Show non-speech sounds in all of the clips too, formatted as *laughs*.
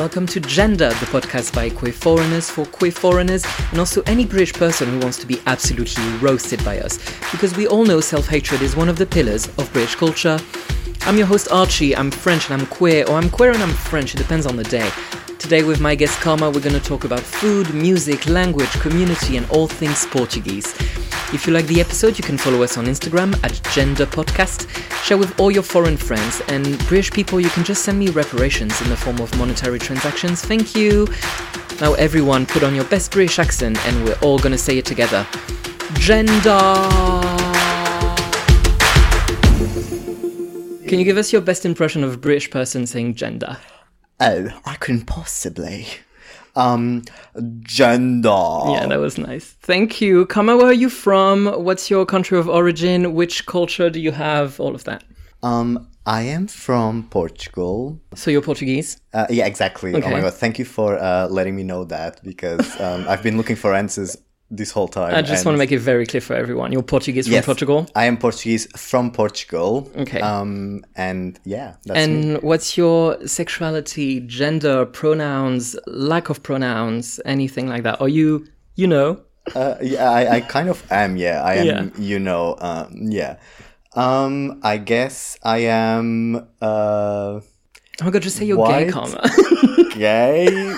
Welcome to Gendah, the podcast by queer foreigners for queer foreigners, and also any British person who wants to be absolutely roasted by us, because we all know self hatred is one of the pillars of British culture. I'm your host Archie, I'm French and I'm queer, or I'm queer and I'm French, it depends on the day. Today, with my guest Karma, we're going to talk about food, music, language, community, and all things Portuguese. If you like the episode, you can follow us on Instagram at Gendah Podcast. Share with all your foreign friends and British people. You can just send me reparations in the form of monetary transactions. Thank you. Now, everyone, put on your best British accent, and we're all gonna say it together. Gender. Can you give us your best impression of a British person saying gender? Oh, I couldn't possibly. Um, gender. Yeah, that was nice. Thank you. Karma, where are you from? What's your country of origin? Which culture do you have? All of that. Um, I am from Portugal. So you're Portuguese? Uh, yeah, exactly. Oh Okay. my god, thank you for uh, letting me know that because um, I've been looking for answers this whole time. I just want to make it very clear for everyone. You're Portuguese from Portugal? I am Portuguese from Portugal. Okay. Um, and yeah, that's me. And what's your sexuality, gender, pronouns, lack of pronouns, anything like that? Are you, you know? Uh, yeah, I, I kind of am. Yeah, I am. Yeah. You know. Um, yeah. Um, I guess I am. Uh, Oh my god, just say you're White? gay, Karma. *laughs* gay.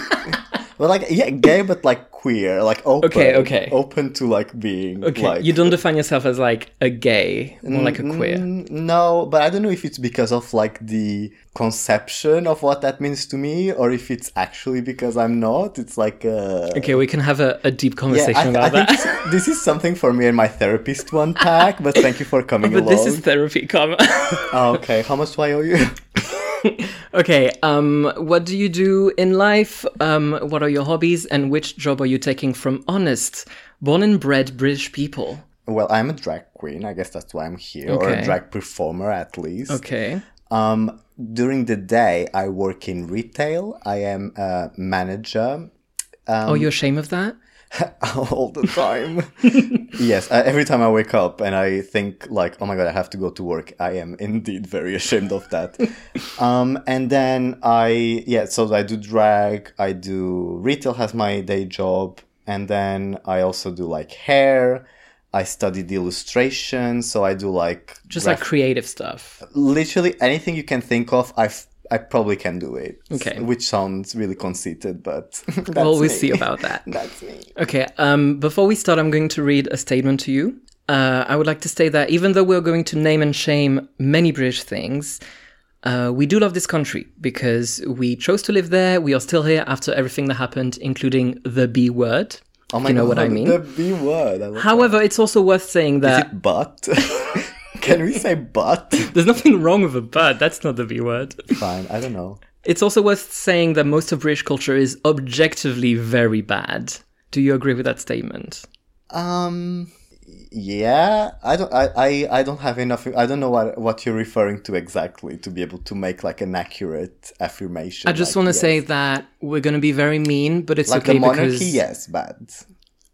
Well, like yeah, gay, but like queer, like open. Okay, okay. Open to like being. okay, Like, you don't define yourself as like a gay, more like a queer. Mm, No, but I don't know if it's because of like the conception of what that means to me, or if it's actually because I'm not. It's like. Uh, Okay, we can have a, a deep conversation I, I about think that. this, this is something for me and my therapist to unpack, but thank you for *laughs* coming But along. this is therapy, come. Oh, *laughs* okay, how much do I owe you? *laughs* okay, um, what do you do in life? Um, what are your hobbies? And which job are you taking from honest, born and bred British people? well, I'm a drag queen. I guess that's why I'm here, or a drag performer at least. Okay. Um, during the day, I work in retail. I am a manager Um, oh, you're ashamed of that? *laughs* all the time. *laughs* yes, uh, every time I wake up and I think like, oh my god, I have to go to work. I am indeed very *laughs* ashamed of that. um, and then I yeah, so I do drag. I do retail has my day job, and then I also do like hair. I studied illustration, so I do like Just graph- like creative stuff. literally anything you can think of. I I probably can do it. Okay. which sounds really conceited, but *laughs* that's Well, we'll me. see about that. *laughs* That's me. Okay, um, before we start, I'm going to read a statement to you. Uh, I would like to say that even though we're going to name and shame many British things, uh, we do love this country because we chose to live there. We are still here after everything that happened, including the B word. Oh my you know god, what I mean? The B word. However, it's also worth saying that. that Is it but? *laughs* Can we say but? *laughs* there's nothing wrong with a bird. That's not the B word. Fine, I don't know. It's also worth saying that most of British culture is objectively very bad. Do you agree with that statement? Um, yeah, I don't. I, I, I don't have enough. I don't know what what you're referring to exactly to be able to make like an accurate affirmation. I just like, want to say that we're going to be very mean, but it's like okay the monarchy, because yes, bad.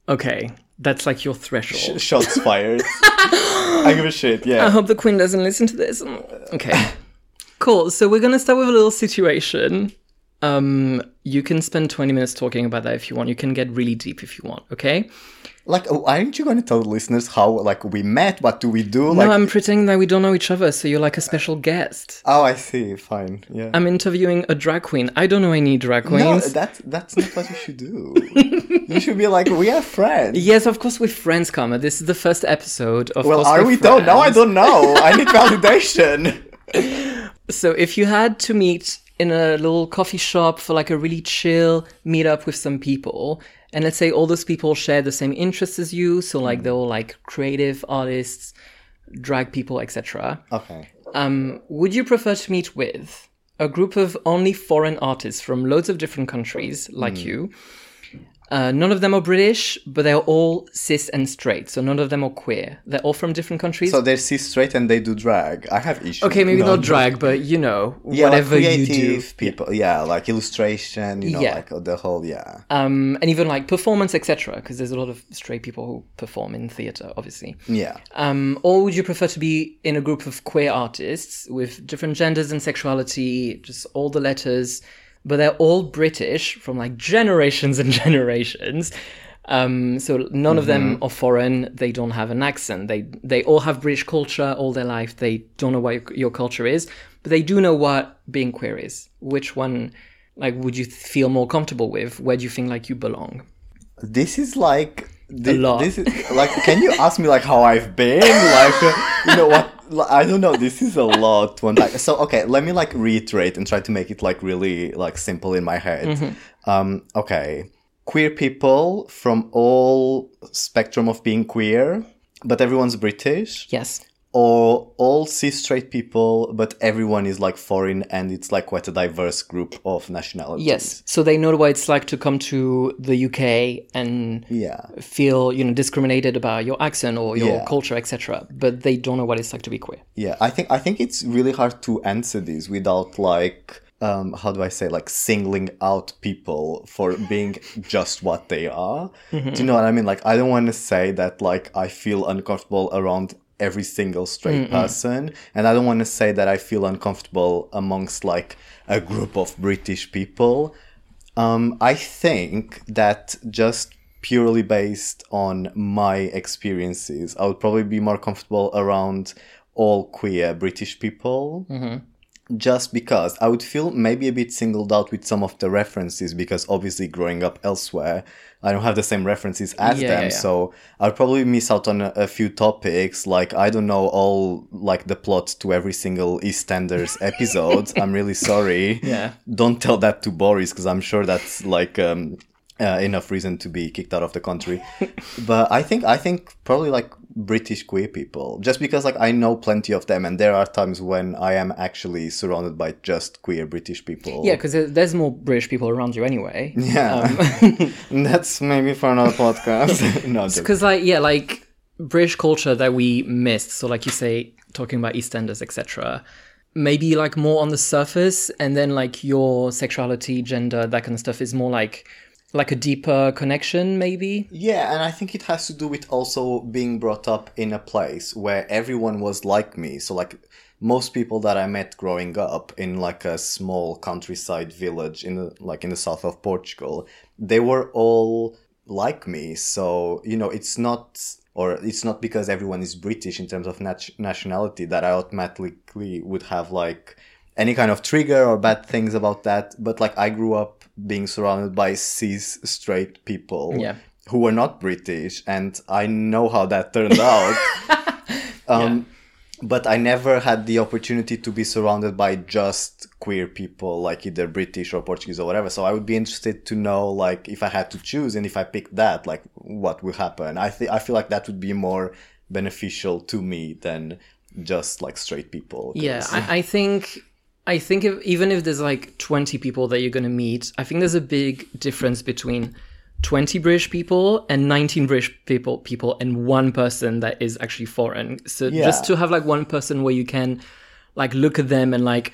okay, that's like your threshold. Sh- shots fired. I give a shit. Yeah. I hope the queen doesn't listen to this. Okay, *coughs* cool. So we're gonna start with a little situation. Um, you can spend twenty minutes talking about that if you want. You can get really deep if you want. Okay. Like, oh, aren't you going to tell the listeners how like we met? What do we do? Like, no, I'm pretending that we don't know each other, so you're like a special guest. oh, I see. Fine. Yeah. I'm interviewing a drag queen. I don't know any drag queens. no, queens. that's that's not what you should do. *laughs* you should be like, we are friends. Yes, of course we're friends, Karma. This is the first episode. Of Well, are we though? No, I don't know. I need *laughs* validation. *laughs* So if you had to meet in a little coffee shop for like a really chill meet up with some people, and let's say all those people share the same interests as you, so like they're all like creative artists, drag people, etc. Okay. Um, would you prefer to meet with a group of only foreign artists from loads of different countries, like you? Uh, none of them are British, but they're all cis and straight, so none of them are queer. They're all from different countries. So they're cis straight and they do drag. I have issues. okay, maybe No, not drag, but you know, Yeah, like whatever you do. creative people. Yeah, like illustration. You know, Yeah. like the whole. Yeah. um, and even like performance, etc. Because there's a lot of straight people who perform in theater, obviously. Yeah. Um, or would you prefer to be in a group of queer artists with different genders and sexuality, just all the letters, but they're all British from like generations and generations. Um, so none of them are foreign. They don't have an accent. They they all have British culture all their life. They don't know what your culture is, but they do know what being queer is. Which one, like, would you feel more comfortable with? Where do you think like you belong? This is like thi- lot. This is like, can you ask me like how I've been? Like, you know what? I don't know. This is a lot to unpack. So okay, let me like reiterate and try to make it like really like simple in my head. Um, okay, queer people from all spectrum of being queer, but everyone's British Yes. Or all cis straight people, but everyone is like foreign and it's like quite a diverse group of nationalities. Yes. So they know what it's like to come to the UK and Yeah. feel, you know, discriminated about your accent or your Yeah. culture, etc. But they don't know what it's like to be queer. Yeah. I think I think it's really hard to answer this without like um how do I say like singling out people for being *laughs* just what they are. Do you know what I mean? Like I don't want to say that like I feel uncomfortable around every single straight person and I don't want to say that I feel uncomfortable amongst like a group of British people. Um, I think that just purely based on my experiences, I would probably be more comfortable around all queer British people. Just because I would feel maybe a bit singled out with some of the references, because obviously growing up elsewhere, I don't have the same references as Yeah, them. yeah, yeah. So I'd probably miss out on a, a few topics. Like I don't know all like the plot to every single EastEnders *laughs* episode. I'm really sorry. Yeah. Don't tell that to Boris because I'm sure that's like um, uh, enough reason to be kicked out of the country. *laughs* but I think I think probably like British queer people, just because like I know plenty of them, and there are times when I am actually surrounded by just queer British people. Yeah, because there's more British people around you anyway. Yeah. Um, *laughs* that's maybe for another podcast. *laughs* no, Because *laughs* like yeah, like British culture that we missed. So like you say, talking about EastEnders, etc. Maybe like more on the surface, and then like your sexuality, gender, that kind of stuff is more like like a deeper connection, maybe. Yeah, and I think it has to do with also being brought up in a place where everyone was like me. So like most people that I met growing up in like a small countryside village in the, like in the south of Portugal, they were all like me. So, you know, it's not or it's not because everyone is British in terms of nat- nationality that I automatically would have like any kind of trigger or bad things about that. But like I grew up being surrounded by cis straight people Yeah. who were not British, and I know how that turned out. *laughs* um, But I never had the opportunity to be surrounded by just queer people, like either British or Portuguese or whatever. So I would be interested to know, like, if I had to choose and if I picked that, like, what would happen. I think I feel like that would be more beneficial to me than just like straight people. Yeah, I, I think I think if, even if there's like 20 people that you're going to meet, I think there's a big difference between 20 British people and 19 British people people and one person that is actually foreign. So Yeah. just to have like one person where you can like look at them and like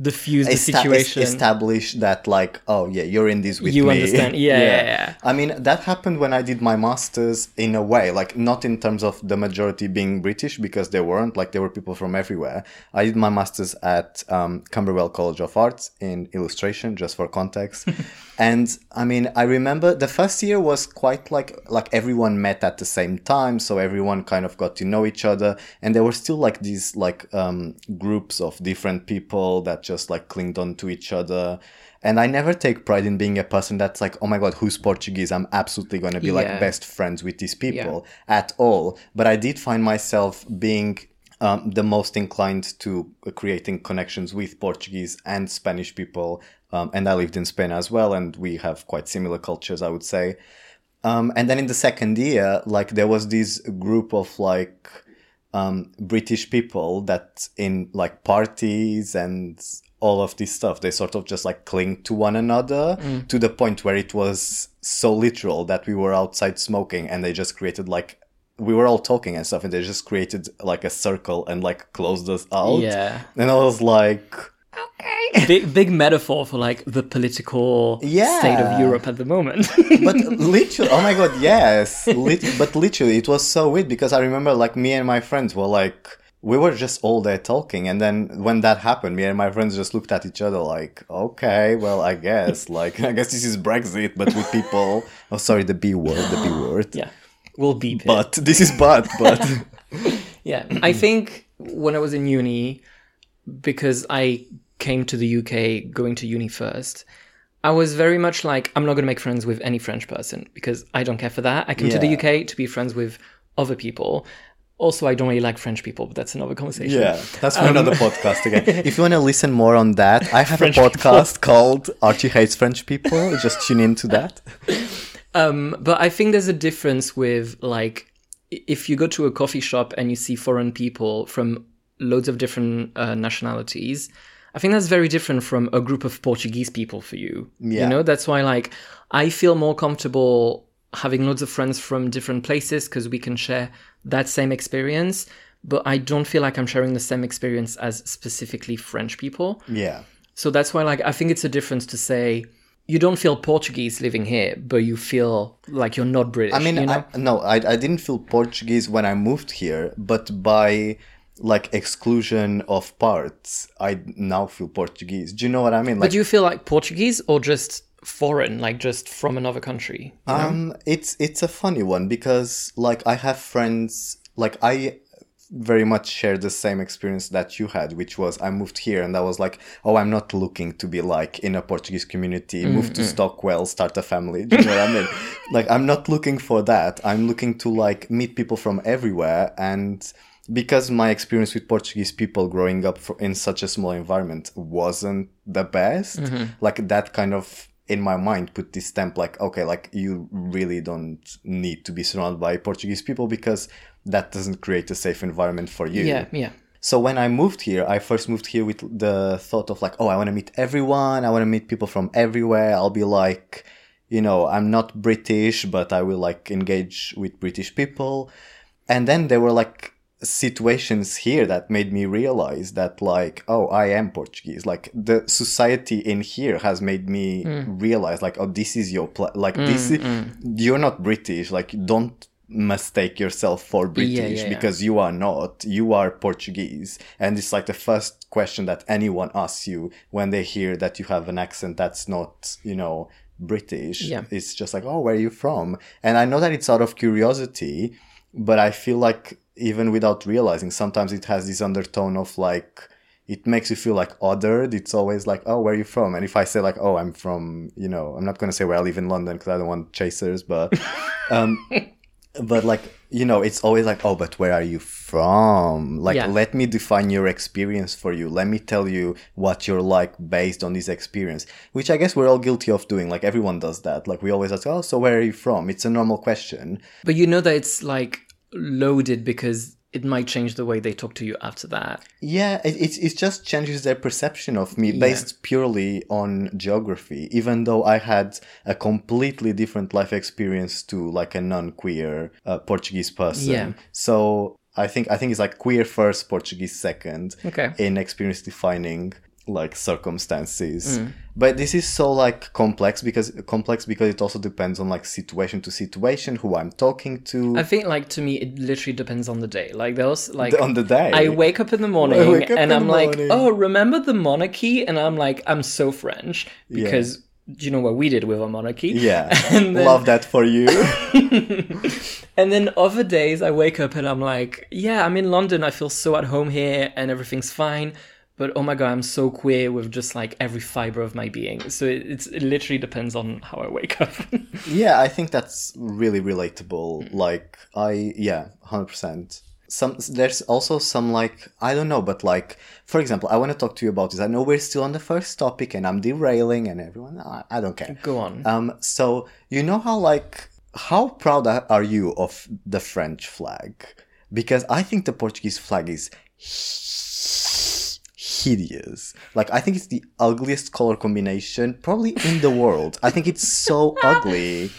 diffuse the esta- situation. establish that like oh yeah you're in this with You me understand. *laughs* Yeah, yeah, yeah. i mean that happened when i did my masters in a way like not in terms of the majority being british because they weren't like there were people from everywhere i did my masters at um, camberwell college of arts in illustration just for context *laughs* and i mean i remember the first year was quite like like everyone met at the same time so everyone kind of got to know each other. And there were still like these like um, groups of different people that just like clinged on to each other. And i never take pride in being a person that's like oh my god who's portuguese? I'm absolutely going to be Yeah. like best friends with these people at all. But i did find myself being um, the most inclined to creating connections with Portuguese and Spanish people. Um, and I lived in Spain as well, and we have quite similar cultures, I would say. Um, and then in the second year, like there was this group of like um, British people that in like parties and all of this stuff, they sort of just like cling to one another to the point where it was so literal that we were outside smoking and they just created like we were all talking and stuff and they just created like a circle and like closed us out. Yeah. And I was like, okay. *laughs* big big metaphor for like the political Yeah. state of Europe at the moment. *laughs* but *laughs* literally, oh my god, yes. Lit- but literally, it was so weird because I remember like me and my friends were like we were just all there talking and then when that happened me and my friends just looked at each other like okay well i guess like i guess this is brexit but with people oh sorry the b word the b word Yeah. We'll beep it. but this is but but *laughs* Yeah, I think when I was in uni, because I came to the UK going to uni first, I was very much like, I'm not going to make friends with any French person because I don't care for that. I came to the UK to be friends with other people. Also, I don't really like French people, but that's another conversation. yeah that's Um, for another podcast again *laughs* if you want to listen more on that i have French a podcast called archie hates french people just tune into that *laughs* Um, but I think there's a difference with like if you go to a coffee shop and you see foreign people from loads of different uh, nationalities. I think that's very different from a group of Portuguese people for you. Yeah. You know, that's why like I feel more comfortable having loads of friends from different places because we can share that same experience. But I don't feel like I'm sharing the same experience as specifically French people. yeah So that's why, like, I think it's a difference to say you don't feel Portuguese living here, but you feel like you're not British. I mean, you know? I, no, I, I didn't feel Portuguese when I moved here, but by like exclusion of parts, I now feel Portuguese. Do you know what I mean? but do you feel like Portuguese or just foreign, like just from another country? um, it's it's a funny one because like I have friends, like I very much share the same experience that you had, which was I moved here and I was like, oh, I'm not looking to be like in a Portuguese community, mm, move to mm. Stockwell, start a family. Do you know what I mean? *laughs* Like, I'm not looking for that. I'm looking to like meet people from everywhere and because my experience with Portuguese people growing up for, in such a small environment wasn't the best, mm-hmm. like that kind of in my mind put this stamp like okay like you really don't need to be surrounded by portuguese people because that doesn't create a safe environment for you. Yeah, yeah. so when i moved here i first moved here with the thought of like oh i want to meet everyone i want to meet people from everywhere i'll be like you know i'm not british but i will like engage with british people. And then there were like situations here that made me realize that like oh i am portuguese. Like the society in here has made me mm. realize like oh this is your pla- like mm, this is, mm. you're not british. Like don't mistake yourself for british yeah, yeah. because you are not you are portuguese and it's like the first question that anyone asks you when they hear that you have an accent that's not you know british Yeah. it's just like oh where are you from and i know that it's out of curiosity but I feel like even without realizing, sometimes it has this undertone of like it makes you feel like othered. It's always like, oh, where are you from? And if I say like, oh, I'm from, you know, I'm not gonna say where I live in London because I don't want chasers, but, um, *laughs* but like you know, it's always like, oh, but where are you from? Like, Yeah. let me define your experience for you. Let me tell you what you're like based on this experience, which I guess we're all guilty of doing. Like everyone does that. Like we always ask, oh, so where are you from? It's a normal question. But you know that it's like loaded because it might change the way they talk to you after that. Yeah, it, it, it just changes their perception of me based purely on geography, even though I had a completely different life experience to like a non-queer uh, Portuguese person. Yeah. So I think I think it's like queer first, Portuguese second Okay. in experience defining like circumstances. Mm. But this is so like complex because complex because it also depends on like situation to situation, who I'm talking to I think like to me it literally depends on the day. Like there's like on the day. I wake up in the morning and I'm like, morning. oh, remember the monarchy? And I'm like, I'm so French because do you know what we did with our monarchy? yeah, *laughs* And then- love that for you. *laughs* And then other days I wake up and I'm like, yeah, I'm in London. I feel so at home here and everything's fine. But oh my god, I'm so queer with just like every fiber of my being. So it, it's, it literally depends on how I wake up. *laughs* Yeah, I think that's really relatable. Like, I yeah, hundred percent. Some there's also some like I don't know, but like for example, I want to talk to you about this. I know we're still on the first topic, and I'm derailing, and everyone, I, I don't care. Go on. Um, so you know how like how proud are you of the French flag? Because I think the Portuguese flag is hideous. Like I think it's the ugliest color combination probably in the world. I think it's so *laughs* ugly.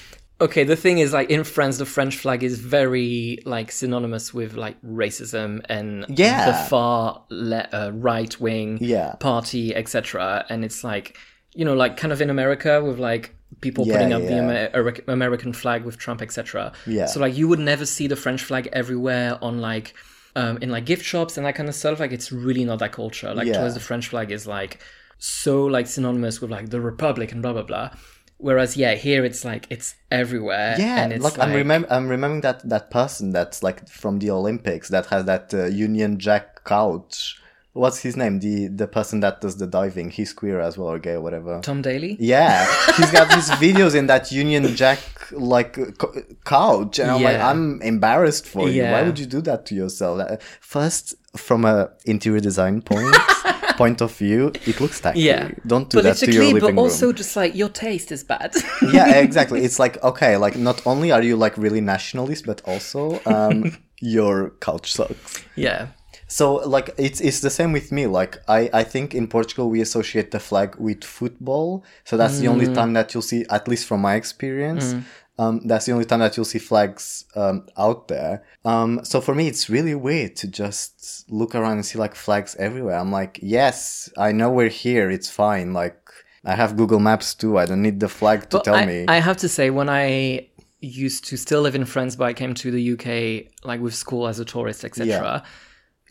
Okay, the thing is, like in France, the French flag is very like synonymous with like racism and Yeah. the far le- uh, right wing Yeah. party, etc. And it's like you know, like kind of in America with like people Yeah, putting up the. Amer- American flag with Trump, etc. Yeah. So like you would never see the French flag everywhere on like um, in like gift shops and that kind of stuff. Like it's really not that culture. Like Yeah. towards the French flag is like so like synonymous with like the Republic and blah blah blah. Whereas yeah, here it's like it's everywhere. Yeah, and it's like, I'm remem- I'm remembering that that person that's like from the Olympics that has that uh, Union Jack couch. What's his name? The the person that does the diving. He's queer as well or gay or whatever. Tom Daley. Yeah, *laughs* he's got these videos in that Union Jack like co- couch, and I'm like, I'm embarrassed for you. Why would you do that to yourself? Uh, First, from a interior design point *laughs* point of view, it looks tacky. Yeah, don't do that to your living but room. also just like your taste is bad. *laughs* yeah, exactly. It's like okay, like not only are you like really nationalist, but also um, your couch sucks. yeah, So like it's it's the same with me. Like I I think in Portugal we associate the flag with football, so that's the only time that you'll see, at least from my experience. Um, that's the only time that you'll see flags um, out there. Um, so for me, it's really weird to just look around and see like flags everywhere. I'm like, yes, I know we're here. It's fine. Like I have Google Maps too. I don't need the flag to tell I, me. I have to say, when I used to still live in France, but I came to the UK like with school as a tourist, etc. Yeah.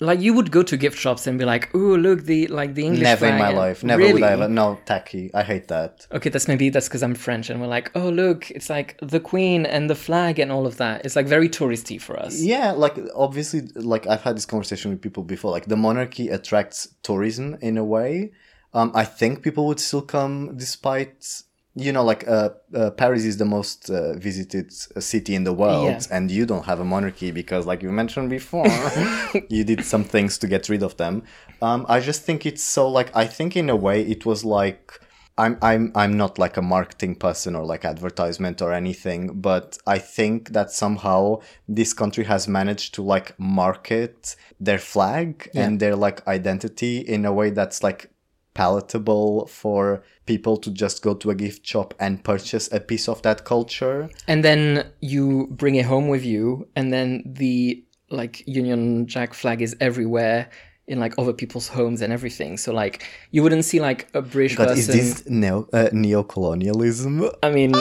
Like you would go to gift shops and be like, "Oh, look the like the English Never in my life. Never really? would I ever. No, tacky. I hate that. Okay, that's maybe that's because I'm French and we're like, "Oh, look, it's like the Queen and the flag and all of that." It's like very touristy for us. Yeah, like obviously, like I've had this conversation with people before. Like the monarchy attracts tourism in a way. Um, I think people would still come despite, you know, like uh, uh Paris is the most uh, visited city in the world, Yeah. and you don't have a monarchy because, like you mentioned before, *laughs* you did some things to get rid of them. Um, I just think it's so like I think in a way it was like I'm I'm I'm not like a marketing person or like advertisement or anything, but I think that somehow this country has managed to like market their flag and their like identity in a way that's like palatable for people to just go to a gift shop and purchase a piece of that culture. And then you bring it home with you, and then the like Union Jack flag is everywhere in like other people's homes and everything. So like you wouldn't see like a British But is this neo uh, neo-colonialism? I mean,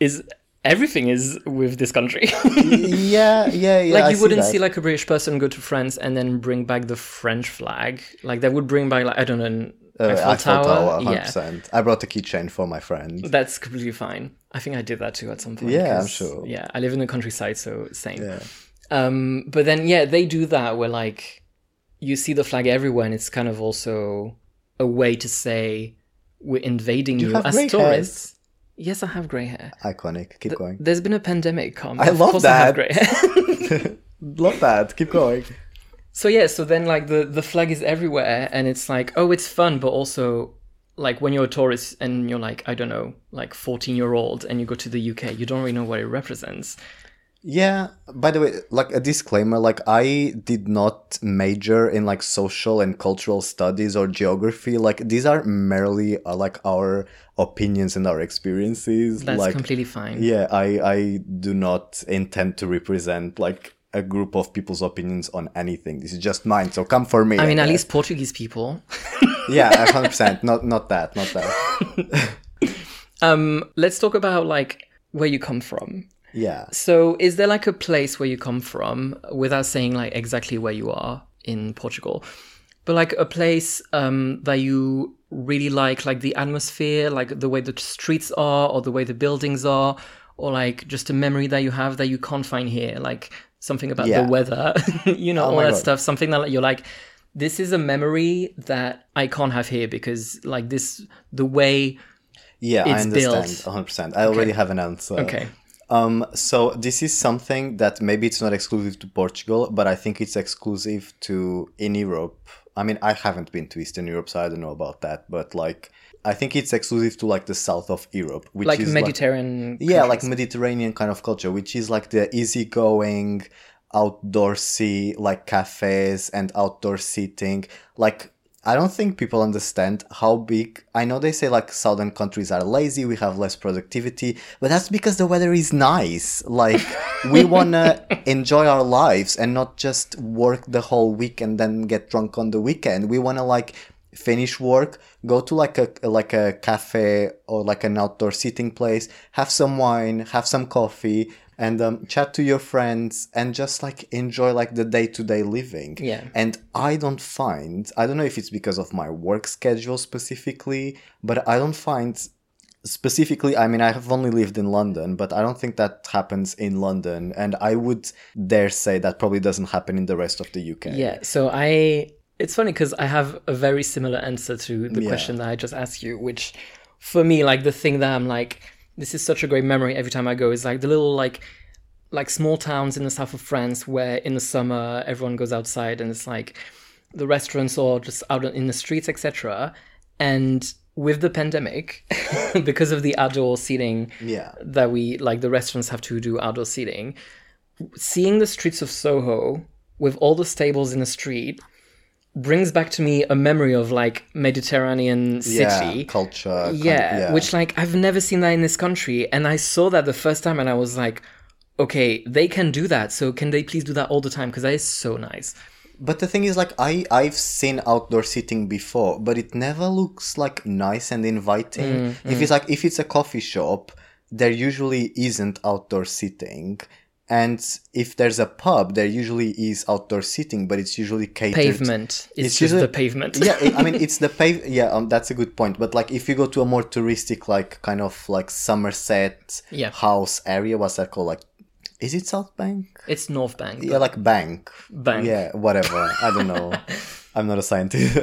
is everything is with this country? *laughs* yeah, yeah, yeah. like I you wouldn't that. see like a British person go to France and then bring back the French flag. Like they would bring back like I don't know Uh, Eiffel, Eiffel Tower. Tower, yeah, 100%. I brought a keychain for my friend. that's completely fine. I think I did that too at some point. Yeah, I'm sure. Yeah, I live in the countryside, so same. Yeah. Um, but then yeah, they do that where like you see the flag everywhere, and it's kind of also a way to say we're invading you you, have as tourists. Yes, I have grey hair. Iconic. Keep going. There's been a pandemic come. I of love course I have that. grey *laughs* hair. Love that. Keep going. So yeah, so then like the the flag is everywhere, and it's like oh, it's fun, but also like when you're a tourist and you're like I don't know, like 14 year old, and you go to the UK, you don't really know what it represents. Yeah. By the way, like a disclaimer, like I did not major in like social and cultural studies or geography. Like these are merely uh, like our opinions and our experiences. That's like completely fine. yeah, I I do not intend to represent like a group of people's opinions on anything. This is just mine. So come for me. I mean, at least Portuguese people. *laughs* yeah, hundred percent. Not not that. Not that. *laughs* Um, let's talk about like where you come from. Yeah. So, is there like a place where you come from without saying like exactly where you are in Portugal, but like a place um, that you really like, like the atmosphere, like the way the streets are, or the way the buildings are, or like just a memory that you have that you can't find here, like something about Yeah. the weather, *laughs* you know, Oh all that God. stuff. Something that you're like, this is a memory that I can't have here because like this, the way. Yeah, I built. understand. hundred percent. I already have an answer. Okay. Um, so this is something that maybe it's not exclusive to Portugal, but I think it's exclusive to in Europe. I mean, I haven't been to Eastern Europe, so I don't know about that. But like, I think it's exclusive to like the south of Europe, which is Like is Mediterranean. yeah, like Mediterranean kind of culture, which is like the easygoing, outdoorsy, like cafes and outdoor seating. Like, I don't think people understand how big. I know they say like southern countries are lazy, we have less productivity, but that's because the weather is nice. Like, we *laughs* wanna enjoy our lives and not just work the whole week and then get drunk on the weekend. We wanna like finish work, go to like a like a cafe or like an outdoor seating place, have some wine, have some coffee, and um, chat to your friends and just like enjoy like the day-to-day living Yeah. and i don't find i don't know if it's because of my work schedule specifically but i don't find specifically i mean i have only lived in london but i don't think that happens in london and i would dare say that probably doesn't happen in the rest of the uk Yeah. So I, it's funny because I have a very similar answer to the Yeah. question that I just asked you, which for me, like the thing that I'm like, this is such a great memory every time I go is like the little like, like small towns in the south of France where in the summer everyone goes outside and it's like the restaurants or just out in the streets, etc. And with the pandemic, *laughs* because of the outdoor seating, yeah that we like the restaurants have to do outdoor seating seeing the streets of soho with all the stables in the street brings back to me a memory of like mediterranean city yeah culture kind of- yeah, which like I've never seen that in this country, and I saw that the first time, and I was like, okay, they can do that. So can they please do that all the time? Because that is so nice. But the thing is, like, I I've seen outdoor seating before, but it never looks like nice and inviting. Mm, if mm. it's like if it's a coffee shop, there usually isn't outdoor seating, and if there's a pub, there usually is outdoor seating, but it's usually catered. Pavement. It's, It's just usually- the pavement. yeah, I I mean *laughs* it's the pave. Yeah, um, that's a good point. But like, if you go to a more touristic, like kind of like Somerset Yeah. house area, what's that called? Like, is it South Bank? it's North Bank. Yeah, like bank. Bank. Yeah, whatever. I don't know. *laughs* I'm not a scientist.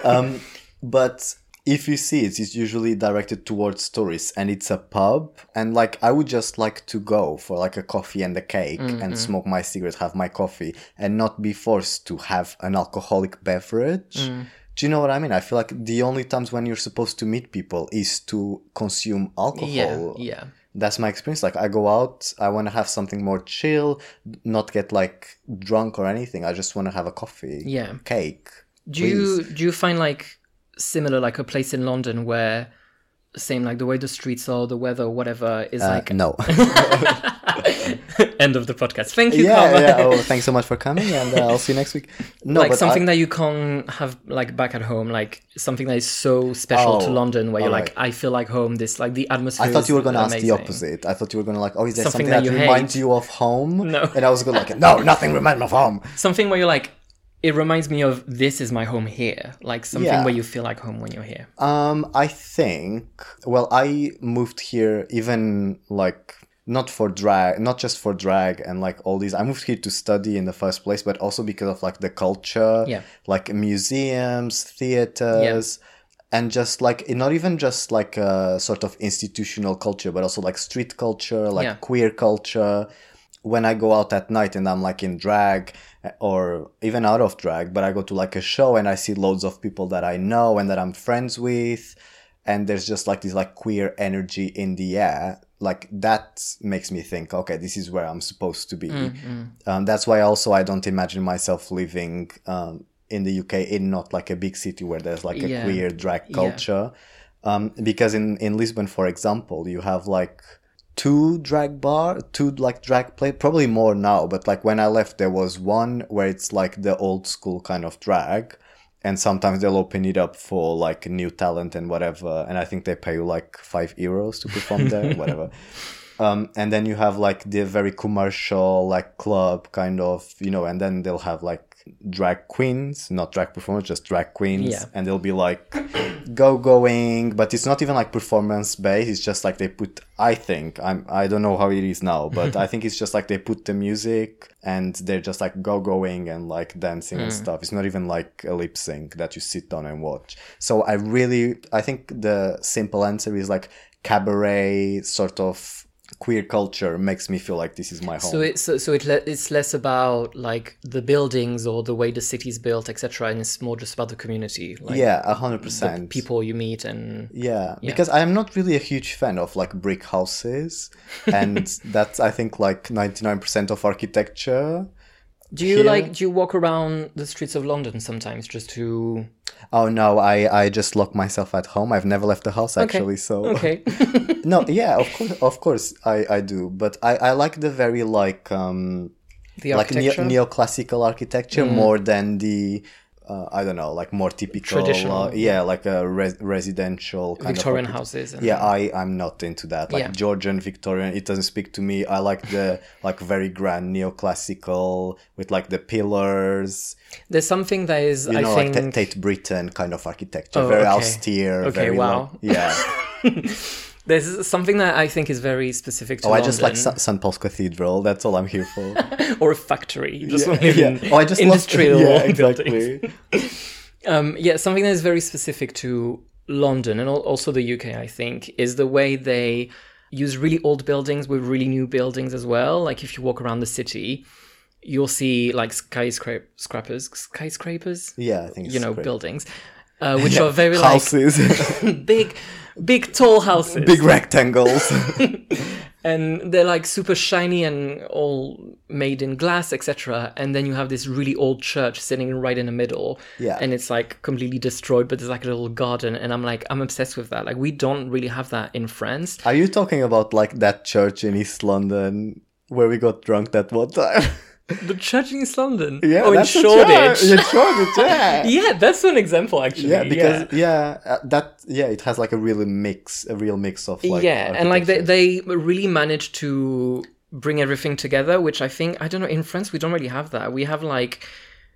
*laughs* um, but if you see it, it's usually directed towards tourists and it's a pub. And like, I would just like to go for like a coffee and a cake mm, and mm. smoke my cigarette, have my coffee, and not be forced to have an alcoholic beverage. Mm. Do you know what I mean? I feel like the only times when you're supposed to meet people is to consume alcohol yeah, yeah. that's my experience like i go out i want to have something more chill not get like drunk or anything i just want to have a coffee Yeah. cake Do you do you find like similar like a place in London where same like the way the streets are, the weather, whatever is Uh, like no *laughs* end of the podcast. Thank you, yeah Karma. yeah oh thanks so much for coming and uh, i'll see you next week *laughs* no like but something I, that you can't have like back at home, like something that is so special to Oh, London, where you're like. I feel like home. This like the atmosphere. I thought you were going to ask the opposite. I thought you were going to like, oh, is there Something something, that that, you reminds hate. you of home? No. And I was going like, no, nothing reminds me of home. Something where you're like, it reminds me of this is my home here. Like something Yeah. where you feel like home when you're here. Um, I think. Well, I moved here even like not for drag, not just for drag and like all these. I moved here to study in the first place, but also because of like the culture, Yeah. like museums, theaters. And just like not even just like a sort of institutional culture, but also like street culture, like Yeah. queer culture. When I go out at night and I'm like in drag or even out of drag, but I go to like a show and I see loads of people that I know and that I'm friends with, and there's just like this like queer energy in the air. Like that makes me think, okay, this is where I'm supposed to be. Um, that's why also I don't imagine myself living um, in the UK in not like a big city where there's like a Yeah. queer drag Yeah. culture. Um, because in, in Lisbon, for example, you have like two drag bar, two like drag play, probably more now, but like when I left, there was one where it's like the old school kind of drag. And sometimes they'll open it up for like new talent and whatever. And I think they pay you like five euros to perform there, *laughs* whatever. Um, and then you have like the very commercial like club kind of, you know, and then they'll have like drag queens, not drag performers, just drag queens. Yeah. And they'll be like go going, but it's not even like performance based. It's just like they put, I think, I'm, I don't know how it is now, but *laughs* I think it's just like they put the music and they're just like go going and like dancing and mm. stuff. It's not even like a lip sync that you sit down and watch. So I really, I think the simple answer is like cabaret sort of queer culture makes me feel like this is my home. So it's so, so it le- it's less about like the buildings or the way the city's built, etc., and it's more just about the community, like yeah, a hundred percent. people you meet and Yeah, because I am not really a huge fan of like brick houses, *laughs* and that's I think like ninety nine percent of architecture. Do you Here- like do you walk around the streets of London sometimes just to Oh no, I I just lock myself at home. I've never left the house actually. So *laughs* okay no, yeah, of course, of course, I I do, but I I like the very like um the like neo- architecture? Mm. neoclassical architecture more than the uh, I don't know, like more typical, Traditional. uh, yeah, like a res- residential kind Victorian of houses. And, Yeah, I I'm not into that. Like Yeah. Georgian, Victorian, it doesn't speak to me. I like the *laughs* like very grand neoclassical with like the pillars. There's something that is, You I know, think, like Tate Britain kind of architecture, Oh, very okay. austere. Okay, very wow. long- yeah. *laughs* *laughs* there's something that I think is very specific to Oh, I London. just like St. St. Paul's Cathedral. That's all I'm here for. *laughs* or a factory. You just *laughs* yeah, want yeah. Oh, I just *laughs* industrial love, yeah, buildings. exactly. Um, yeah, something that is very specific to London and also the UK, I think, is the way they use really old buildings with really new buildings as well. Like if you walk around the city, you'll see like skyscra- scrapers, skyscrapers, Yeah, I think you know, great. buildings, uh, which are very like houses, big, big tall houses. big rectangles. *laughs* *laughs* and they're like super shiny and all made in glass etc and then you have this really old church sitting right in the middle Yeah. and it's like completely destroyed but there's like a little garden and i'm like i'm obsessed with that like we don't really have that in france Are you talking about like that church in East London where we got drunk that one time? *laughs* the church in east london? Yeah, oh in shoreditch. In *laughs* Shoreditch, yeah. yeah that's an example actually Yeah, because yeah, uh, that yeah, it has like a really mix, a real mix of like yeah and like they, they really managed to bring everything together which i think i don't know in france we don't really have that. We have like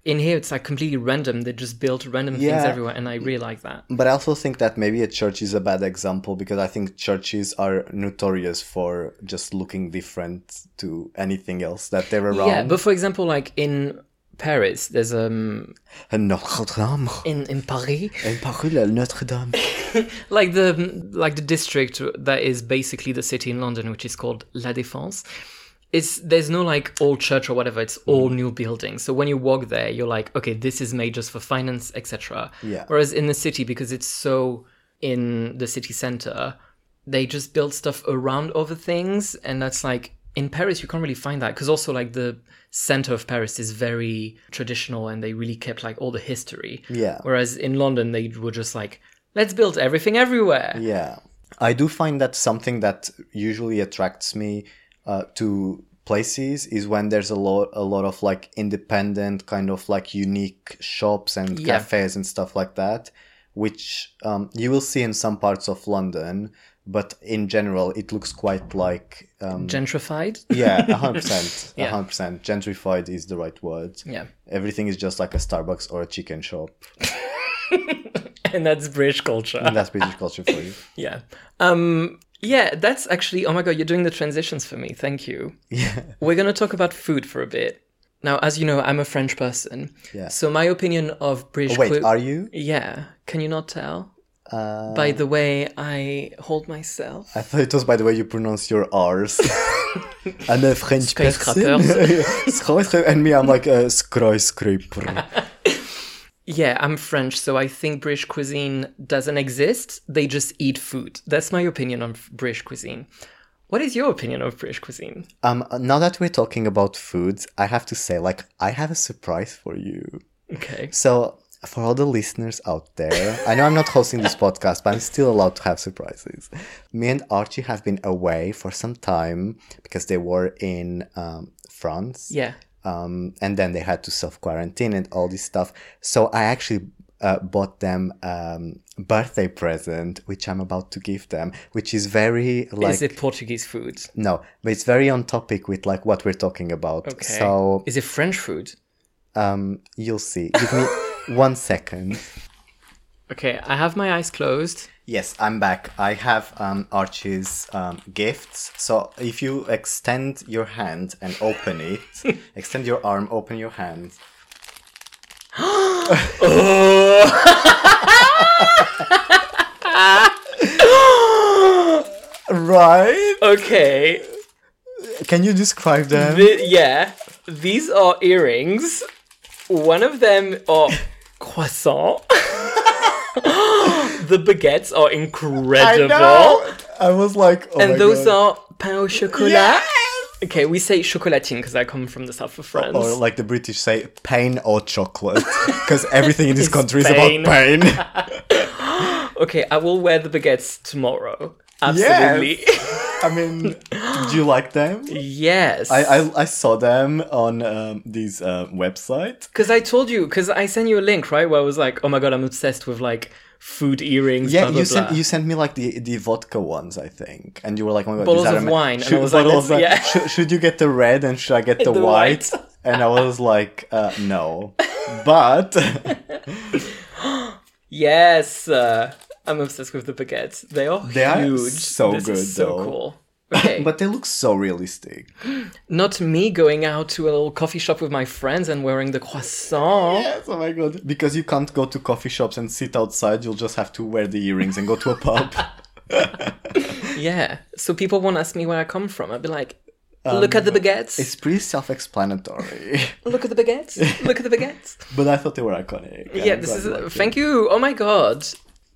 in here it's like completely random they just built random things everywhere and i really like that But I also think that maybe a church is a bad example because I think churches are notorious for just looking different to anything else that they're around. yeah but for example like in paris there's um Notre Dame. in in paris *laughs* En parole Notre Dame. *laughs* like the like the district that is basically the city in london which is called la défense it's there's no like old church or whatever it's all Mm. new buildings so when you walk there you're like okay this is made just for finance etc Yeah. whereas in the city because it's so in the city center they just build stuff around other things and that's like in paris you can't really find that because also like the center of paris is very traditional and they really kept like all the history Yeah. whereas in london they were just like let's build everything everywhere Yeah. I do find that something that usually attracts me uh, to places is when there's a lot a lot of like independent kind of like unique shops and Yeah. cafes and stuff like that which um, you will see in some parts of London but in general it looks quite like um, gentrified? Yeah *laughs* 100% Yeah. 100% gentrified is the right word. Yeah. Everything is just like a Starbucks or a chicken shop. *laughs* And that's british culture. And that's British culture for you. *laughs* Yeah. Um yeah that's actually oh my god you're doing the transitions for me thank you yeah we're going to talk about food for a bit now as you know i'm a french person Yeah. so my opinion of british wait cui- are you yeah can you not tell uh, by the way i hold myself I thought it was by the way you pronounce your R's. *laughs* I'm a French person. *laughs* Skyscrapers. and me, I'm like a skyscraper. *laughs* yeah i'm french so i think british cuisine doesn't exist they just eat food that's my opinion on british cuisine what is your opinion of british cuisine Um, now that we're talking about foods, I have to say, like, I have a surprise for you. okay So, for all the listeners out there, I know I'm not hosting this podcast, but I'm still allowed to have surprises. Me and Archie have been away for some time because they were in um, France. yeah um, and then they had to self quarantine and all this stuff. So I actually uh, bought them um, birthday present, which I'm about to give them, which is very like is it portuguese food no, but it's very on topic with like what we're talking about. okay So is it french food um, you'll see. Give me *laughs* one second. Okay i have my eyes closed Yes, I'm back. I have um, Archie's um, gifts. So if you extend your hand and open it, *laughs* extend your arm, open your hand. *gasps* *laughs* right? okay Can you describe them? Th- yeah these are earrings one of them are croissant *laughs* the baguettes are incredible I know. I was like, oh and my those God. are pain au chocolat Yes! okay we say chocolatine because i come from the south of france Or like the British say, pain or chocolate. Because *laughs* everything in this country pain. is about pain. *laughs* okay i will wear the baguettes tomorrow absolutely I mean, *laughs* do you like them? Yes. I, I, I saw them on um, these uh, website. Because I told you, because I sent you a link, right? Where I was like, oh my god, I'm obsessed with like food earrings. Yeah, blah, blah, you sent blah. you sent me like the the vodka ones, I think, and you were like, "Oh my god, Bottles of wine, and I Should, was like, bottles yeah. should, should you get the red and should I get *laughs* the, The white? white. *laughs* and I was like, uh, no, but *gasps* Yes, uh, I'm obsessed with the baguettes. They are They are huge. so this good, so though. cool. Okay, *laughs* but they look so realistic. not me going out to a little coffee shop with my friends and wearing the croissant. Yes, oh my god, because you can't go to coffee shops and sit outside. You'll just have to wear the earrings and go to a pub. *laughs* Yeah. So people won't ask me where I come from. I'd be like, um, look at the baguettes. it's pretty self-explanatory, *laughs* Look at the baguettes. look at the baguettes. but I thought they were iconic. yeah, this is. thank you. Oh my god.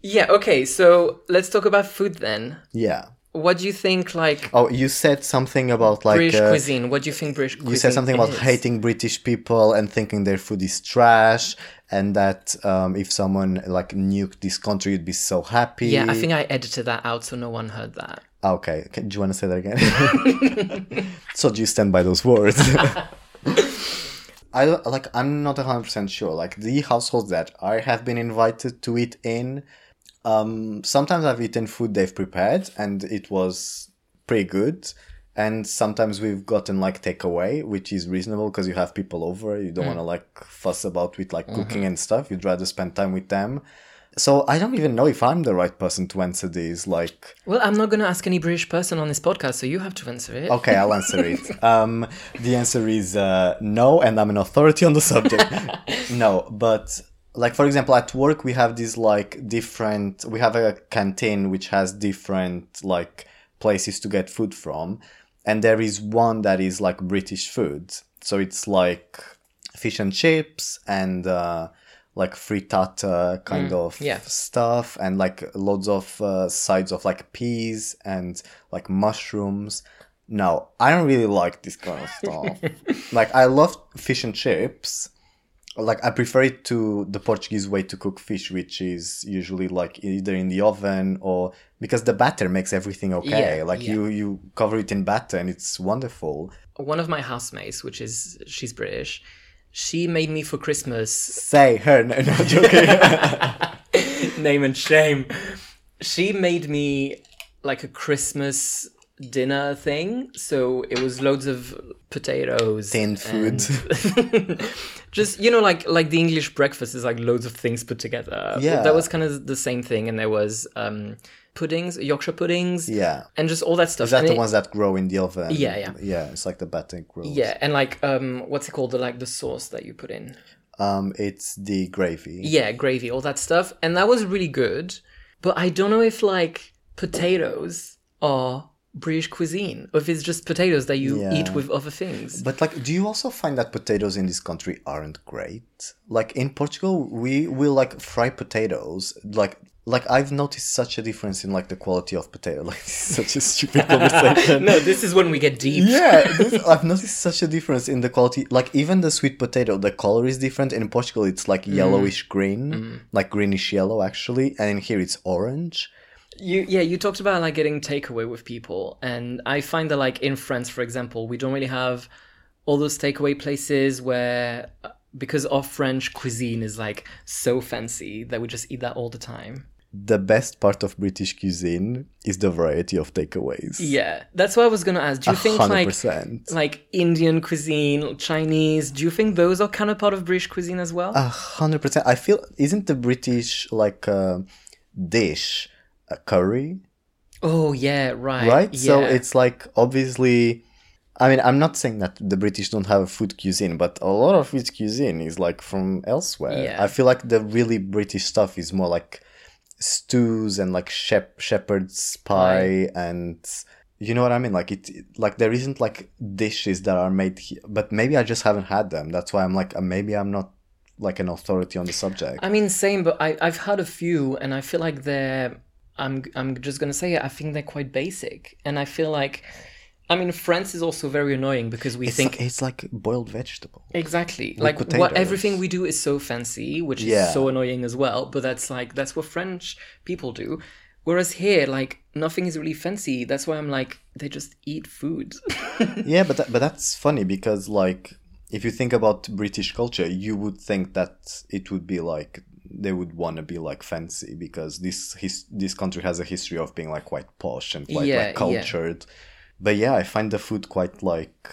Yeah. Okay. So let's talk about food then. Yeah. What do you think? Like Oh, you said something about like British uh, cuisine. What do you think British cuisine you said something about is? hating British people and thinking their food is trash, and that um, if someone like nuked this country, you'd be so happy. Yeah, I think I edited that out so no one heard that. Okay, okay. do you want to say that again? *laughs* so do you stand by those words? *laughs* I like. I'm not hundred percent sure. Like the households that I have been invited to eat in, um, sometimes I've eaten food they've prepared and it was pretty good. And sometimes we've gotten like takeaway, which is reasonable because you have people over. You don't want to like fuss about with like cooking and stuff. You'd rather spend time with them. So I don't even know if I'm the right person to answer these. Like, Well, I'm not going to ask any British person on this podcast, so you have to answer it. Okay, I'll answer it. *laughs* Um, the answer is uh, no, and I'm an authority on the subject. *laughs* no, but like for example, at work we have these like different. We have a canteen which has different like places to get food from, and there is one that is like British food. So it's like fish and chips and. Uh, like frittata kind of yeah. stuff and like loads of uh, sides of like peas and like mushrooms no i don't really like this kind of stuff *laughs* like i love fish and chips like i prefer it to the portuguese way to cook fish which is usually like either in the oven or because the batter makes everything okay Yeah, like yeah. you you cover it in batter and it's wonderful One of my housemates, which is she's British, she made me for Christmas say her no, no joking *laughs* name and shame. She made me like a Christmas dinner thing. So it was loads of potatoes, Tinned food. *laughs* just you know, like like the English breakfast is like loads of things put together. Yeah. that was kind of the same thing. And there was um puddings, Yorkshire puddings, yeah and just all that stuff. Is that And the it- ones that grow in the oven? Yeah, yeah. Yeah, it's like the batter grows. Yeah, and like um, what's it called? The like the sauce that you put in. Um, it's the gravy. Yeah, gravy, all that stuff, and that was really good. But I don't know if like potatoes are British cuisine, or if it's just potatoes that you Yeah. eat with other things. But like, do you also find that potatoes in this country aren't great? Like in Portugal, we will like fry potatoes. Like, like I've noticed such a difference in like the quality of potato. *laughs* Like, this is such a stupid *laughs* conversation. no, this is when we get deep. yeah, *laughs* this, I've noticed such a difference in the quality. Like even the sweet potato, the color is different. In Portugal, it's like mm. yellowish green, mm. like greenish yellow actually, and in here it's orange. You yeah, you talked about like getting takeaway with people, and I find that like in France, for example, we don't really have all those takeaway places where uh, because our French cuisine is like so fancy that we just eat that all the time. The best part of British cuisine is the variety of takeaways. Yeah, that's what I was gonna ask. Do you think like like Indian cuisine, Chinese? Do you think those are kind of part of British cuisine as well? A hundred percent. I feel isn't the British like uh, dish a curry, oh yeah, right. right? So it's like obviously. I mean, I'm not saying that the British don't have a food cuisine, but a lot of its cuisine is like from elsewhere. Yeah. I feel like the really British stuff is more like stews and like shep- shepherd's pie and you know what I mean. Like it, like there isn't like dishes that are made here, but maybe I just haven't had them. That's why I'm like uh, maybe I'm not like an authority on the subject. I mean, same, but I I've had a few, and I feel like they're. I'm I'm just gonna say it. I think they're quite basic, and I feel like, I mean, France is also very annoying because we It's think like, it's like boiled vegetable. exactly like what everything we do is so fancy, which is Yeah. so annoying as well. But that's like that's what French people do. Whereas here, like nothing is really fancy. That's why I'm like, they just eat food. *laughs* yeah, but that, but that's funny because like if you think about British culture, you would think that it would be like they would want to be like fancy because this his this country has a history of being like quite posh and quite Yeah, like yeah. cultured. But yeah, I find the food quite like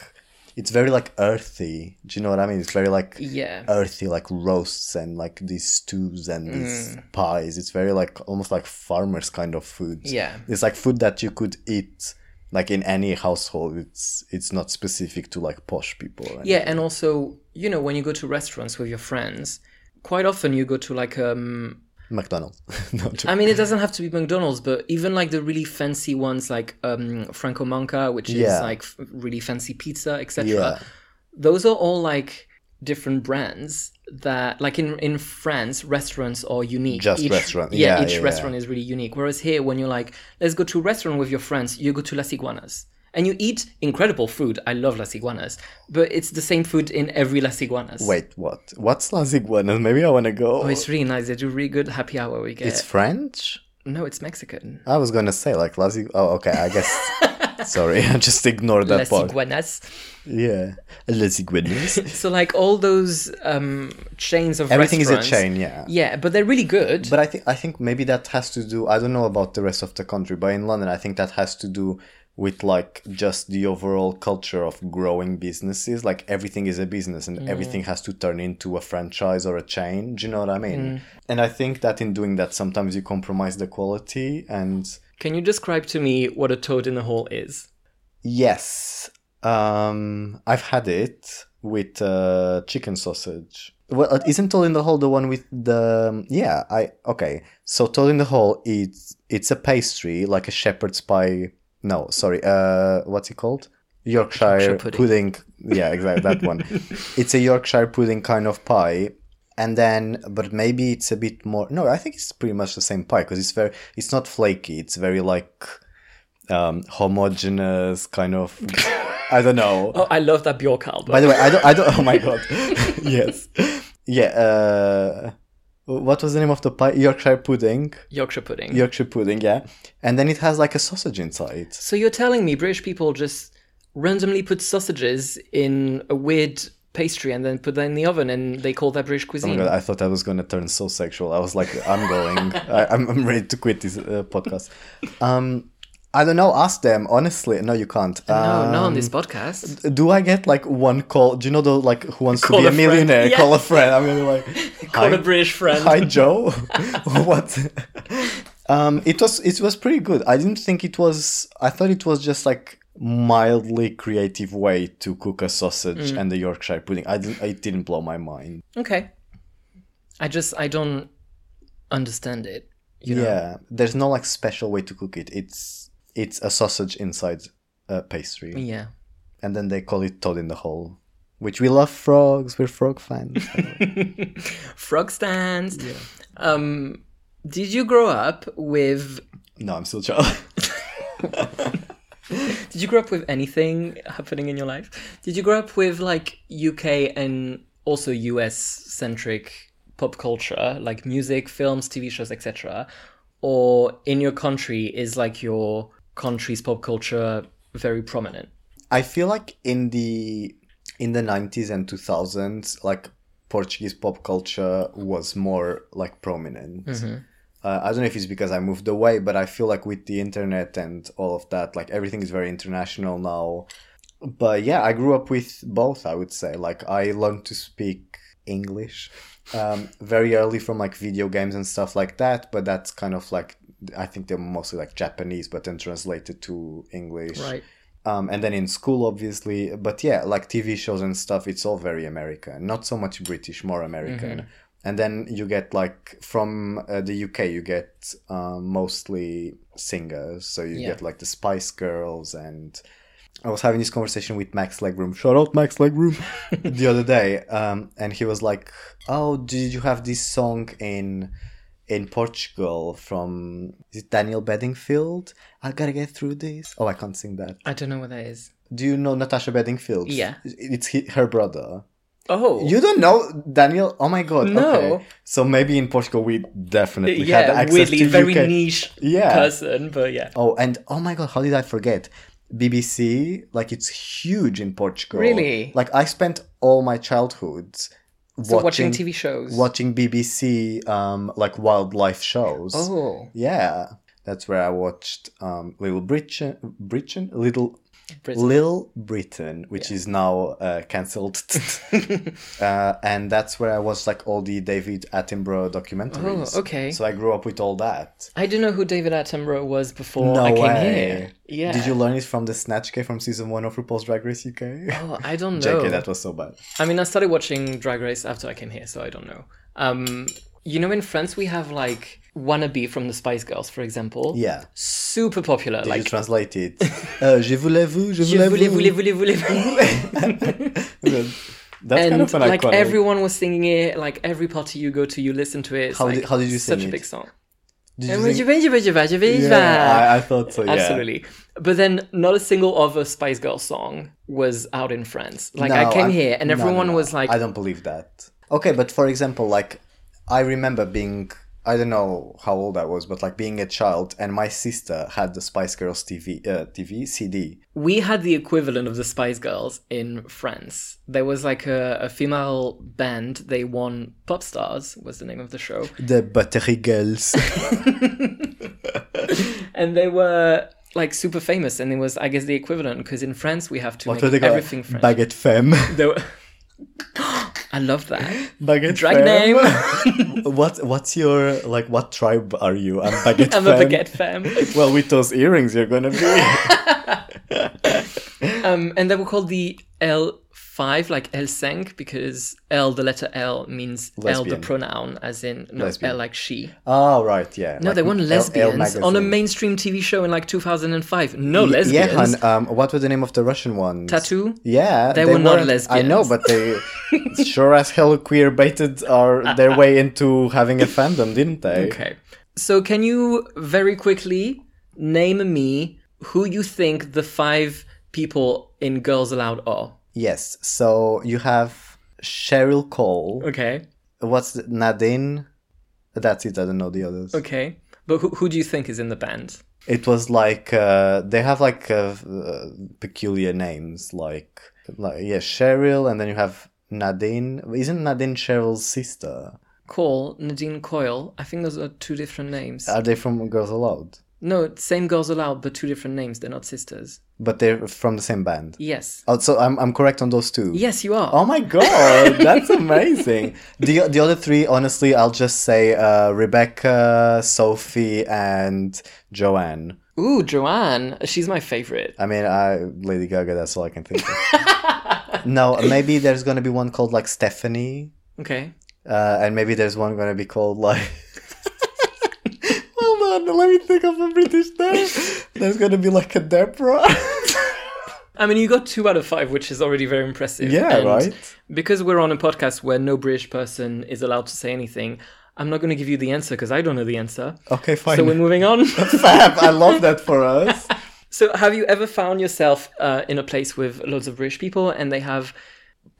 it's very like earthy. Do you know what I mean? It's very like yeah. earthy, like roasts and like these stews and these Mm. pies. It's very like almost like farmers kind of food. Yeah. It's like food that you could eat like in any household. It's it's not specific to like posh people. Yeah, and also, you know, when you go to restaurants with your friends, quite often you go to like um McDonald's. *laughs* no. I mean it doesn't have to be McDonald's, but even like the really fancy ones like um Franco Manca, which is Yeah. like f- really fancy pizza, etc. Yeah. Those are all like different brands that like in in France restaurants are unique. Just each, restaurant. Yeah, Yeah, each restaurant is really unique. Whereas here when you're like, let's go to a restaurant with your friends, you go to Las Iguanas. And you eat incredible food. I love Las Iguanas. But it's the same food in every Las Iguanas. Wait, what? What's Las Iguanas? Maybe I want to go. Oh, it's really nice. They do really good happy hour we get. It's French. No, it's Mexican. I was gonna say like Las. Ig- Oh, okay. I guess. *laughs* Sorry, I just ignored that Las part. Iguanas. Yeah, Las Iguanas. *laughs* So like all those um, chains of Everything is a chain. Yeah. Yeah, but they're really good. But I think I think maybe that has to do. I don't know about the rest of the country, but in London, I think that has to do with like just the overall culture of growing businesses. Like everything is a business, and everything has to turn into a franchise or a chain. Do you know what I mean? And I think that in doing that, sometimes you compromise the quality. And Can you describe to me what a toad in the hole is? yes, um, I've had it with uh, chicken sausage. Well, uh, isn't Toad in the Hole the one with the? Yeah, I okay. So Toad in the Hole, it's it's a pastry like a shepherd's pie. No, sorry. Uh, what's it called? Yorkshire, Yorkshire pudding. pudding. Yeah, exactly that one. *laughs* it's a Yorkshire pudding kind of pie, and then but maybe it's a bit more. No, I think it's pretty much the same pie because it's very. It's not flaky. It's very like um homogeneous kind of. I don't know. *laughs* Oh, I love that Bjork album. By the way, I don't. I don't. Oh my god. *laughs* yes. Yeah. Uh, what was the name of the pie? Yorkshire pudding. Yorkshire pudding. Yorkshire pudding. Yeah. And then it has like a sausage inside. so you're telling me British people just randomly put sausages in a weird pastry and then put that in the oven and they call that British Oh cuisine? my god! I thought I was gonna turn so sexual. I was like, I'm going. *laughs* I, I'm, I'm ready to quit this uh, podcast. Um, I don't know. Ask them honestly. No, you can't. no, not on Um, this podcast. Do I get like one call? Do you know the like who wants Call to be a a millionaire? Yeah. Call a friend. I'm gonna be like, *laughs* Call a British friend. Hi Joe. *laughs* *laughs* what? um, it was it was pretty good. I didn't think it was. I thought it was just like mildly creative way to cook a sausage Mm. and the Yorkshire pudding. I didn't. It didn't blow my mind. Okay. I just I don't understand it. You know? Yeah, there's no like special way to cook it. It's it's a sausage inside a pastry, Yeah. and then they call it toad in the hole. Which we love frogs. We're frog fans. *laughs* Frog stands. Um did you grow up with no, I'm still child. *laughs* Did you grow up with anything happening in your life? Did you grow up with like UK and also US centric pop culture, like music, films, TV shows, etc.? Or in your country is like your country's pop culture very prominent? I feel like in the in the 90s and 2000s, like Portuguese pop culture was more like prominent. Uh, I don't know if it's because I moved away, but I feel like with the internet and all of that, like everything is very international now. But yeah, I grew up with both. I would say, like I learned to speak English um, very early from like video games and stuff like that. But that's kind of like I think they're mostly like Japanese, but then translated to English. Right. um, and then in school obviously. But yeah like tv shows and stuff it's all very american. Not so much british more american. And then you get like from uh, the uk you get um, mostly singers. So you Yeah. get like the spice girls and I was having this conversation with Max Legroom. Shout out Max Legroom. *laughs* The other day, um, and he was like, "Oh, did you have this song in in Portugal from is it Daniel Bedingfield? I gotta get through this. Oh, I can't sing that. I don't know what that is. Do you know Natasha Bedingfield? Yeah. it's he, her brother. Oh, You don't know Daniel? Oh my god. No. Okay. So maybe in Portugal we definitely had yeah, access weirdly, to very UK. niche Yeah. person, but yeah. Oh, and oh my god, how did I forget? BBC, like it's huge in Portugal. Really? Like I spent all my childhood So watching, TV shows. watching BBC um like wildlife shows. Oh, Yeah. That's where I watched um Little Britain Britain Little Britain. Little Britain, which is now uh, cancelled. *laughs* *laughs* uh, and that's where I watched like all the David Attenborough documentaries. Oh, okay. So I grew up with all that. I didn't know who David Attenborough was before no I came way. here. Yeah. Did you learn it from the Snatch Game from season one of RuPaul's Drag Race UK? Oh, I don't *laughs* know. JK, that was so bad. I mean, I started watching Drag Race after I came here, so I don't know. Um, you know, in France we have like Wannabe from the Spice Girls, for example. Yeah. Super popular. Did you like, translate it? *laughs* uh, je voulais vous, je Je voulais vous. voulais, voulais, voulez, voulez. *laughs* That's and kind of an like iconic. everyone was singing it. Like every party you go to, you listen to it. It's How like did- how did you such sing a big song. Did And you you you you you you yeah, I, I thought so. Yeah. Absolutely. But then not a single other Spice Girl song was out in France. Like I came I'm- here and no, no, everyone no. was like I don't believe that. Okay, but for example, like I remember being I don't know how old I was, but like being a child, and my sister had the Spice Girls TV uh, TV CD. we had the equivalent of the Spice Girls in France. There was like a, a female band. They won Pop Stars was the name of the show, The Battery Girls. *laughs* *laughs* and they were like super famous. And it was, I guess, the equivalent because in France we have to what make everything French. Baguette Femme. They *laughs* were- I love that. Baguette Drag Femme. name. *laughs* what What's your like? What tribe are you? I'm Baguette I'm a baguette fam. *laughs* Well, with those earrings, you're gonna be. *laughs* Um, and they were called the L5, like L5, because L, the letter L, means L, the pronoun, as in no, Lesbian. L like she. oh right, yeah. No, Like they weren't lesbians on a mainstream TV show in like 2005. No Y- lesbians. Yeah, hun, um, what was the name of the Russian one? Tattoo? Yeah, They were not weren't- I know, but they *laughs* sure as hell queer baited our their way into having a fandom, didn't they? Okay. So can you very quickly name me who you think the five people in Girls Aloud are? Yes. So you have Cheryl Cole. Okay. What's the, Nadine? That's it. I don't know the others. Okay. But who, who do you think is in the band? It was like uh, they have like uh, uh, peculiar names, like like yeah, Cheryl, and then you have Nadine. Isn't Nadine Cheryl's sister? Cole, Nadine Coyle. I think those are two different names. Are they from Girls Aloud? No, same Girls Aloud, but two different names. They're not sisters. But they're from the same band. Yes. Oh, so I'm I'm correct on those two. Yes, you are. Oh my god, *laughs* that's amazing. the The other three, honestly, I'll just say uh, Rebecca, Sophie, and Joanne. Ooh, Joanne. She's my favorite. I mean, I Lady Gaga. That's all I can think of. *laughs* no, maybe there's gonna be one called like Stephanie, Okay. uh, and maybe there's one gonna be called like. Let me think of a British name. There's gonna be like a Deborah. I mean, you got two out of five, which is already very impressive. Yeah, And right? Because we're on a podcast where no British person is allowed to say anything, I'm not going to give you the answer because I don't know the answer. okay, fine. So we're moving on. *laughs* Fab, I love that for us. *laughs* so, have you ever found yourself uh, in a place with loads of British people and they have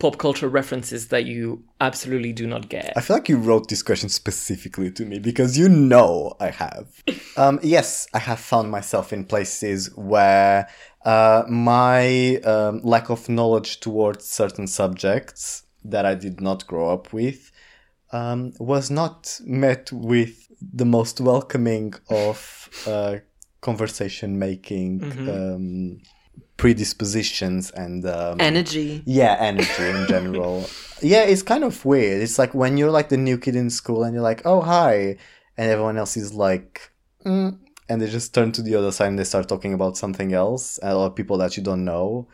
pop culture references that you absolutely do not get? I feel like you wrote this question specifically to me because you know I have. *laughs* Um, yes, I have found myself in places where uh, my um, lack of knowledge towards certain subjects that I did not grow up with um, was not met with the most welcoming of uh, conversation making um, predispositions and um, Energy. yeah, energy in general. *laughs* yeah, it's kind of weird. It's like when you're like the new kid in school and you're like, oh, hi. And everyone else is like, mm, and they just turn to the other side and they start talking about something else, or people that you don't know.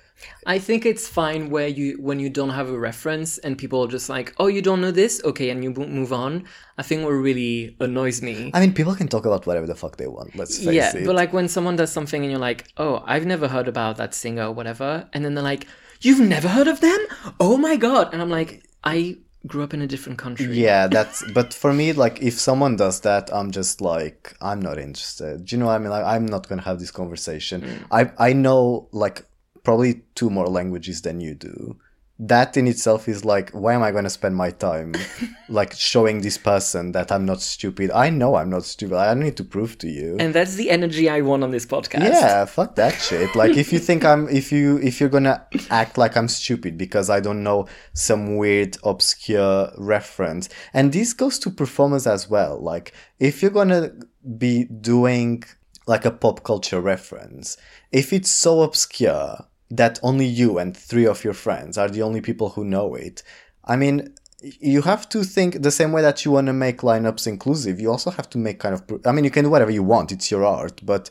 I think it's fine where you when you don't have a reference and people are just like, "Oh, you don't know this? Okay," and you move on. I think what really annoys me. I mean, people can talk about whatever the fuck they want, let's face yeah, it. but like when someone does something and you're like, "Oh, I've never heard about that singer or whatever," and then they're like, "You've never heard of them? Oh my god!" And I'm like, "I grew up in a different country." yeah, that's. But for me, like, if someone does that, I'm just like, I'm not interested. Do you know what I mean? Like, I'm not gonna have this conversation. Mm. I I know like probably two more languages than you do. That in itself is like, why am I going to spend my time *laughs* like showing this person that I'm not stupid? I know I'm not stupid. I don't need to prove to you. And that's the energy I want on this podcast. Yeah, fuck that shit. Like if you think I'm if you if you're gonna act like I'm stupid because I don't know some weird obscure reference. And this goes to performance as well. Like if you're gonna be doing like a pop culture reference, if it's so obscure that only you and three of your friends are the only people who know it, I mean, you have to think the same way that you want to make lineups inclusive. You also have to make kind of, I mean, you can do whatever you want, it's your art, but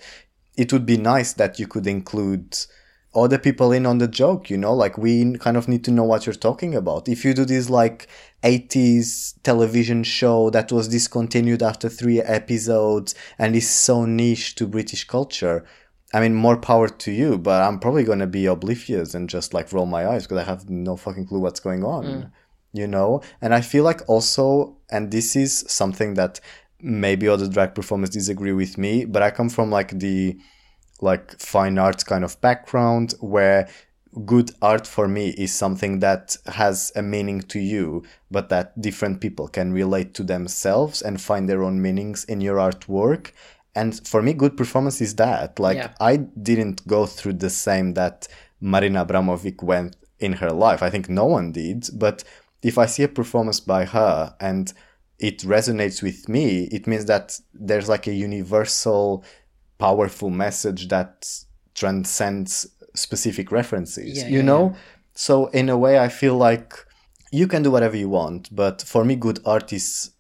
it would be nice that you could include other people in on the joke, you know, like we kind of need to know what you're talking about. If you do this like 80s television show that was discontinued after three episodes and is so niche to British culture, I mean, more power to you, but I'm probably going to be oblivious and just like roll my eyes because I have no fucking clue what's going on, mm. you know? And I feel like also, and this is something that maybe other drag performers disagree with me, but I come from like the like fine arts kind of background where good art for me is something that has a meaning to you, but that different people can relate to themselves and find their own meanings in your artwork and for me good performance is that. Like yeah. i didn't go through the same that marina abramovic went in her life. I think no one did but if i see a performance by her and it resonates with me it means that there's like a universal powerful message that transcends specific references yeah, you yeah, know? so in a way i feel like you can do whatever you want but for me good art is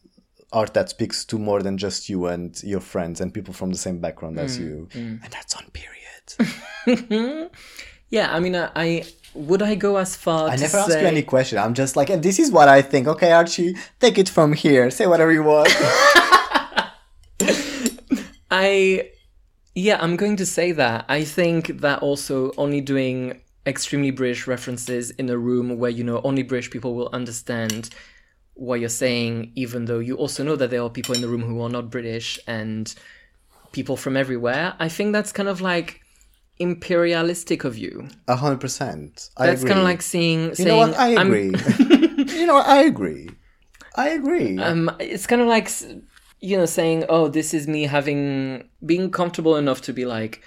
art that speaks to more than just you and your friends and people from the same background mm, as you. mm. and that's on period. *laughs* Yeah i mean I, I, would i go as far i never say... ask you any question. I'm just like and this is what i think okay archie? Take it from here. Say whatever you want. *laughs* I yeah i'm going to say that. I think that also only doing extremely british references in a room where you know only british people will understand what you're saying, even though you also know that there are people in the room who are not British and people from everywhere. I think that's kind of like imperialistic of you. A hundred percent. That's kind of like seeing. You saying, know what? I agree. *laughs* you know what? I agree. I agree. Um, it's kind of like you know saying, "Oh, this is me having being comfortable enough to be like."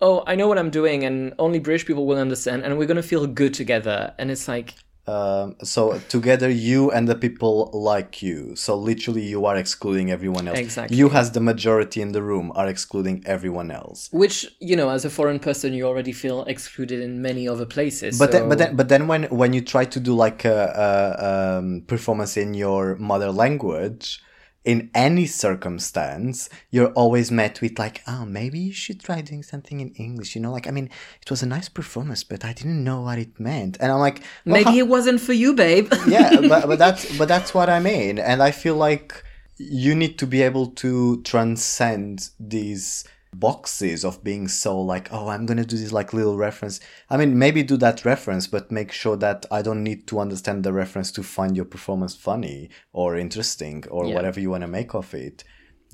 Oh, I know what I'm doing, and only British people will understand, and we're gonna feel good together. And it's like, um, so together you and the people like you. So literally you are excluding everyone else. Exactly. You as the majority in the room are excluding everyone else. Which you know as a foreign person you already feel excluded in many other places but so... then but then but then when when you try to do like a, a um, performance in your mother language in any circumstance, you're always met with like, oh, maybe you should try doing something in English. You know, like I mean, it was a nice performance, but I didn't know what it meant, and I'm like, well, maybe how- it wasn't for you, babe. *laughs* yeah, *laughs* but but that's but that's what I mean, and I feel like you need to be able to transcend these boxes of being so like oh i'm gonna do this like little reference i mean maybe do that reference but make sure that i don't need to understand the reference to find your performance funny or interesting or yeah. whatever you want to make of it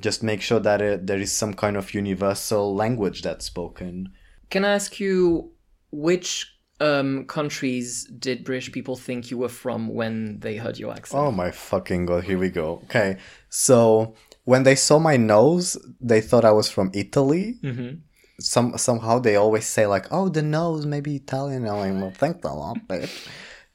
just make sure that it, there is some kind of universal language that's spoken can i ask you which um, countries did British people think you were from when they heard your accent? Oh my fucking god! Here we go. Okay, so when they saw my nose, they thought I was from Italy. Mm-hmm. Some somehow they always say like, "Oh, the nose, maybe Italian." I'm like, "Well, thanks a lot, bitch."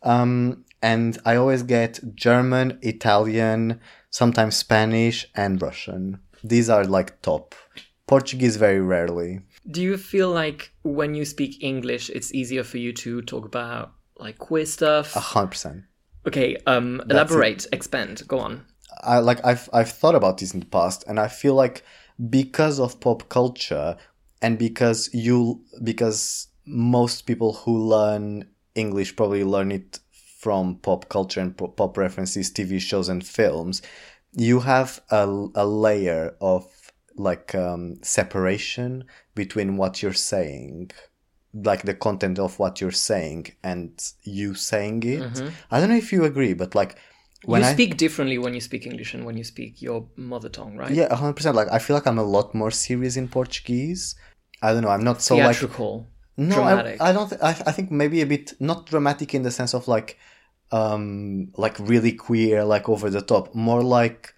Um, and I always get German, Italian, sometimes Spanish, and Russian. These are like top. Portuguese very rarely. Do you feel like when you speak English, it's easier for you to talk about like queer stuff? A hundred percent. Okay, um, elaborate, expand, go on. I like I've I've thought about this in the past, and I feel like because of pop culture and because you because most people who learn English probably learn it from pop culture and pop references, TV shows and films, you have a, a layer of like um, separation between what you're saying like the content of what you're saying and you saying it. Mm-hmm. I don't know if you agree, but like when you speak I, differently when you speak English and when you speak your mother tongue, right? Yeah, hundred percent. Like I feel like I'm a lot more serious in Portuguese. I don't know. I'm not so theatrical. like no, dramatic. I, I don't. Th- I, I think maybe a bit not dramatic in the sense of like, um, like really queer, like over the top. More like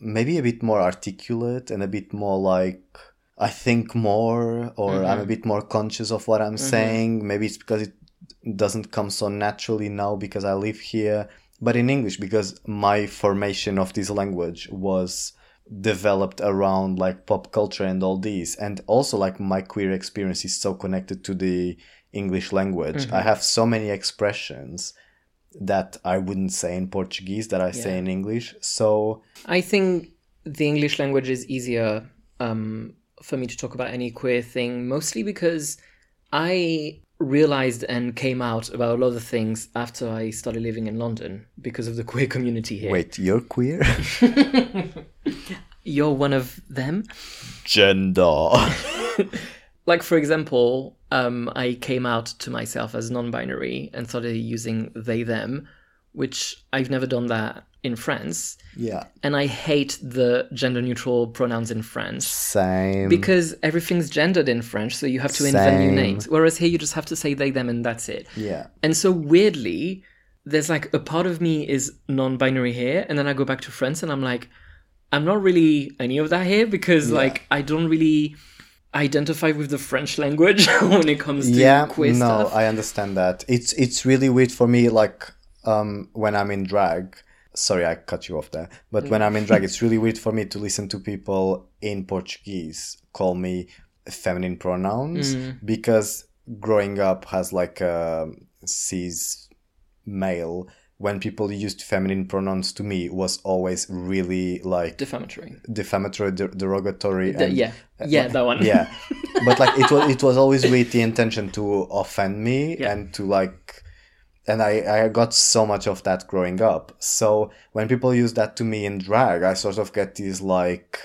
maybe a bit more articulate and a bit more like I think more, or I'm a bit more conscious of what I'm saying. Maybe it's because it doesn't come so naturally now because I live here. But in English, because my formation of this language was developed around like pop culture and all these. And also like my queer experience is so connected to the english language. I have so many expressions that i wouldn't say in portuguese that i say in english. So I think the English language is easier um, for me to talk about any queer thing, mostly because I realized and came out about a lot of things after I started living in London because of the *laughs* queer community here. wait you're queer *laughs* You're one of them? gender *laughs* Like, for example, um, I came out to myself as non binary and started using they, them, which I've never done that in France. yeah And I hate the gender neutral pronouns in France. same because everything's gendered in French, so you have to invent new Same. names. Whereas here, you just have to say they, them, and that's it. yeah And so weirdly, there's like a part of me is non-binary here, and then I go back to France, and I'm like, I'm not really any of that here because like I don't really identify with the French language *laughs* when it comes to yeah queer no stuff. i understand that it's it's really weird for me like um when i'm in drag sorry i cut you off there but when i'm in drag it's *laughs* really weird for me to listen to people in portuguese call me feminine pronouns mm. because growing up has like a cis male when people used feminine pronouns to me was always really like Defamatory. defamatory der- derogatory and yeah, uh, yeah, that one. yeah *laughs* but like it was it was always with the intention to offend me Yeah. and to like and I, I got so much of that growing up so when people use that to me in drag i sort of get these like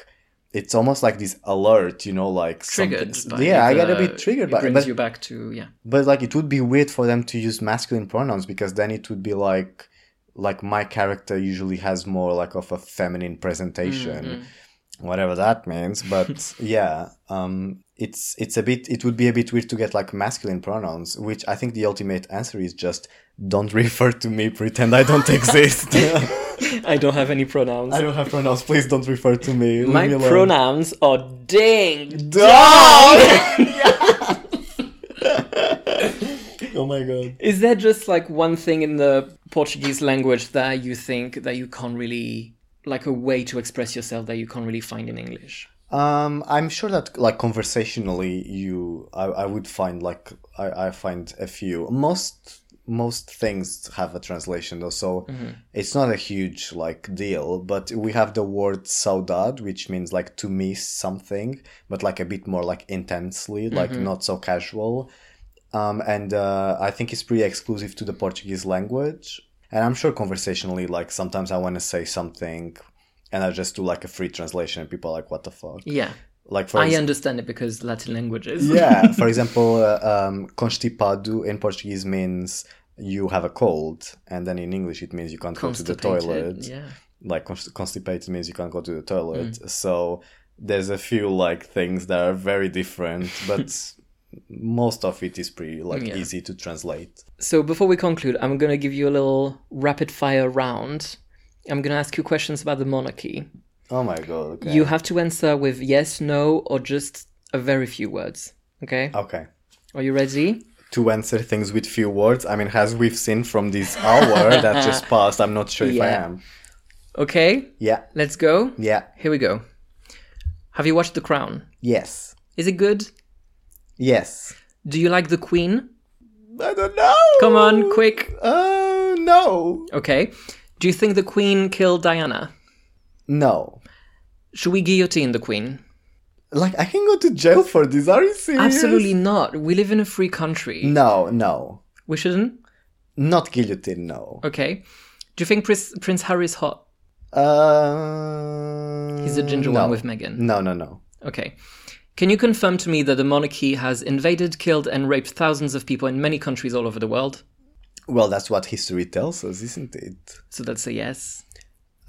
it's almost like this alert you know like Triggered. yeah i get a bit triggered by it brings but, you back to yeah. but like it would be weird for them to use masculine pronouns because then it would be like like my character usually has more like of a feminine presentation mm-hmm. Whatever that means but *laughs* yeah um it's it's a bit it would be a bit weird to get like masculine pronouns which i think the ultimate answer is just don't *laughs* refer to me pretend i don't exist. *laughs* I don't have any pronouns. i don't have pronouns. Please don't refer to me. Leave My me pronouns are ding Dog! oh my god. Is there just like one thing in the Portuguese language that you think that you can't really like a way to express yourself that you can't really find in English? Um, I'm sure that like conversationally, you I, I would find like I, I find a few most most things have a translation though, so it's not a huge like deal. But we have the word saudade, which means like to miss something, but like a bit more like intensely, like not so casual. Um, and uh, I think it's pretty exclusive to the Portuguese language. And I'm sure conversationally, like sometimes I want to say something, and I just do like a free translation, and people are like, "What the fuck?" Yeah. Like for I ex- understand it because Latin languages. yeah, *laughs* for example, uh, um, constipado in Portuguese means you have a cold, and then in English it means you can't go to the toilet. Yeah. Like const- constipated means you can't go to the toilet. Mm. So there's a few like things that are very different, but *laughs* most of it is pretty like Yeah. easy to translate. So before we conclude, I'm going to give you a little rapid fire round. I'm going to ask you questions about the monarchy. Oh my god. Okay. You have to answer with yes, no, or just a very few words. Okay? okay. Are you ready? To answer things with few words, I mean, as we've seen from this hour *laughs* that just passed, I'm not sure if I am. Okay, Yeah. let's go. Yeah. Here we go. Have you watched The Crown? Yes. Is it good? Yes. Do you like the Queen? I don't know. Come on, quick. Uh, no. Okay. Do you think the Queen killed Diana? No. Should we guillotine the Queen? Like, I can go to jail for this. Are you serious? Absolutely not. We live in a free country. No, no. We shouldn't? Not guillotine, no. Okay. Do you think Prince, Prince Harry is hot? Uh, He's a ginger no. one with Meghan. No, no, no. Okay. Can you confirm to me that the monarchy has invaded, killed, and raped thousands of people in many countries all over the world? Well, that's what history tells us, isn't it? So that's a yes.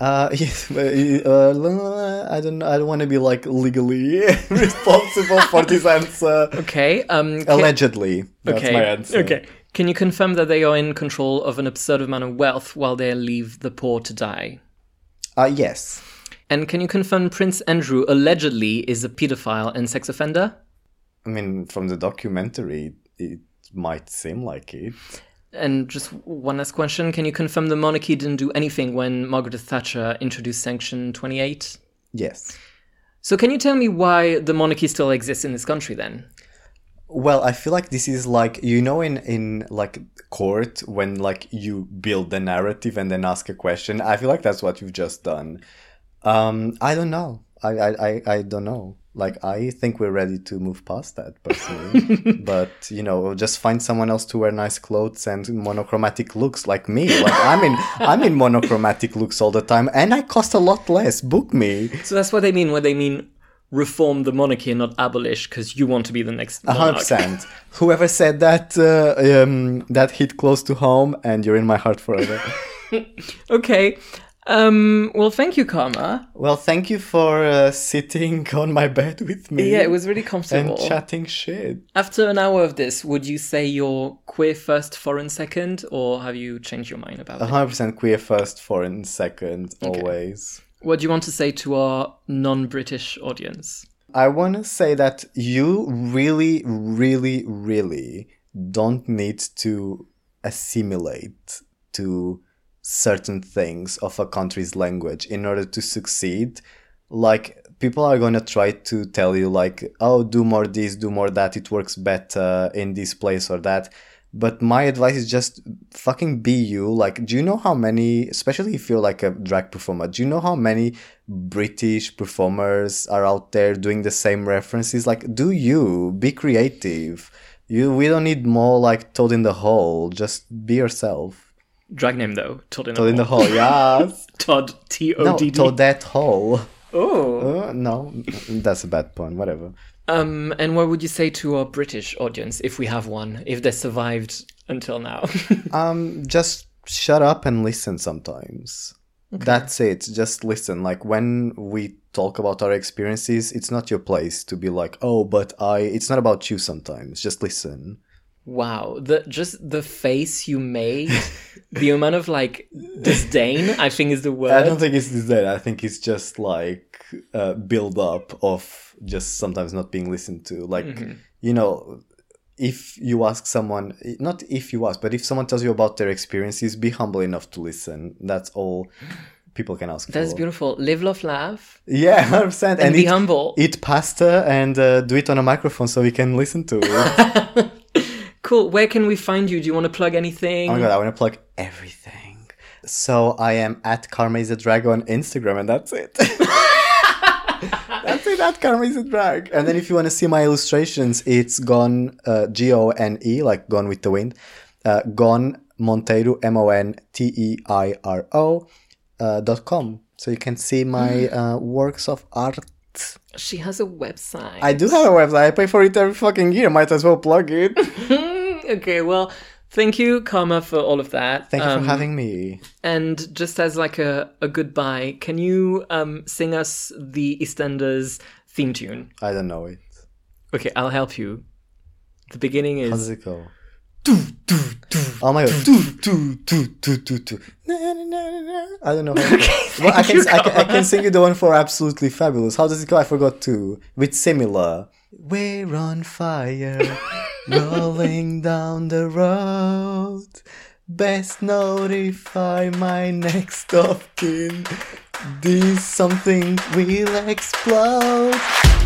Uh, *laughs* yes, but, uh, I don't. I don't want to be like legally *laughs* responsible for this answer. Okay. Um, ca- Allegedly, that's okay. my answer. Okay. Can you confirm that they are in control of an absurd amount of wealth while they leave the poor to die? Uh, yes. And can you confirm Prince Andrew allegedly is a pedophile and sex offender? I mean, from the documentary, it might seem like it. And just one last question: Can you confirm the monarchy didn't do anything when Margaret Thatcher introduced Section 28? Yes. So can you tell me why the monarchy still exists in this country then? Well, I feel like this is like you know in in like court when like you build the narrative and then ask a question. I feel like that's what you've just done. Um, I don't know. I I I, I don't know. Like I think we're ready to move past that personally. *laughs* but you know, just find someone else to wear nice clothes and monochromatic looks like me. Like I'm in *laughs* I'm in monochromatic looks all the time, and I cost a lot less. Book me. So that's what they mean when they mean reform the monarchy and not abolish because you want to be the next A 100%. Whoever said that, uh, um, that hit close to home, and you're in my heart forever. *laughs* Okay. Um, well, thank you, Karma. well, thank you for uh, sitting *laughs* on my bed with me. Yeah, it was really comfortable. and chatting shit. After an hour of this, would you say you're queer first, foreign second, or have you changed your mind about A it? hundred percent queer first, foreign second, always. What do you want to say to our non-British audience? I want to say that you really, really, really don't need to assimilate to certain things of a country's language in order to succeed. Like, people are going to try to tell you, like, oh, do more this, do more that, it works better in this place or that. But my advice is just fucking be you. Like, do you know how many, especially if you're like a drag performer, do you know how many British performers are out there doing the same references? Like, do you be creative? You, we don't need more like Toad in the Hole. Just be yourself. Drag name though, Todd in the Toad in the Hole. Yes. *laughs* Todd T O no, D D. Hole. Oh. Uh, no, that's a bad pun. Whatever. Um, and what would you say to our British audience, if we have one, if they survived until now? *laughs* Um, just shut up and listen sometimes. That's it. Just listen. Like when we talk about our experiences, it's not your place to be like, "Oh, but I." It's not about you. Sometimes, just listen. Wow, the just the face you made, the amount of like disdain, I think is the word. I don't think it's that. I think it's just like uh, build up of just sometimes not being listened to. Like you know, if you ask someone, not if you ask, but if someone tells you about their experiences, be humble enough to listen. That's all people can ask That's for. beautiful. Live, love, laugh, Yeah, *laughs* hundred percent. and, And be eat, humble. eat pasta and uh, do it on a microphone so we can listen to it. *laughs* Cool. Where can we find you? Do you want to plug anything? oh my god, I want to plug everything. So I am at Karma is a Drag on Instagram, and that's it. *laughs* that's it. At Karma is a Drag. And then if you want to see my illustrations, it's Gone uh, G O N E like Gone with the Wind. Uh, Gone Monteiro M O N T E I R O uh, dot com. So you can see my uh, works of art. She has a website. I do have a website. I pay for it every fucking year. Might as well plug it. *laughs* okay, well, thank you, Karma, for all of that. Thank you Um, for having me. And just as like a, a goodbye, can you um, sing us the EastEnders theme tune? I don't know it. Okay, I'll help you. The beginning is. How does it go? Oh my god. I don't know. How *laughs* well, I, can, I, can, I can sing you the one for Absolutely Fabulous. How does it go? I forgot too. With similar. We're on fire, *laughs* rolling down the road. Best notify my next of kin. This something will explode.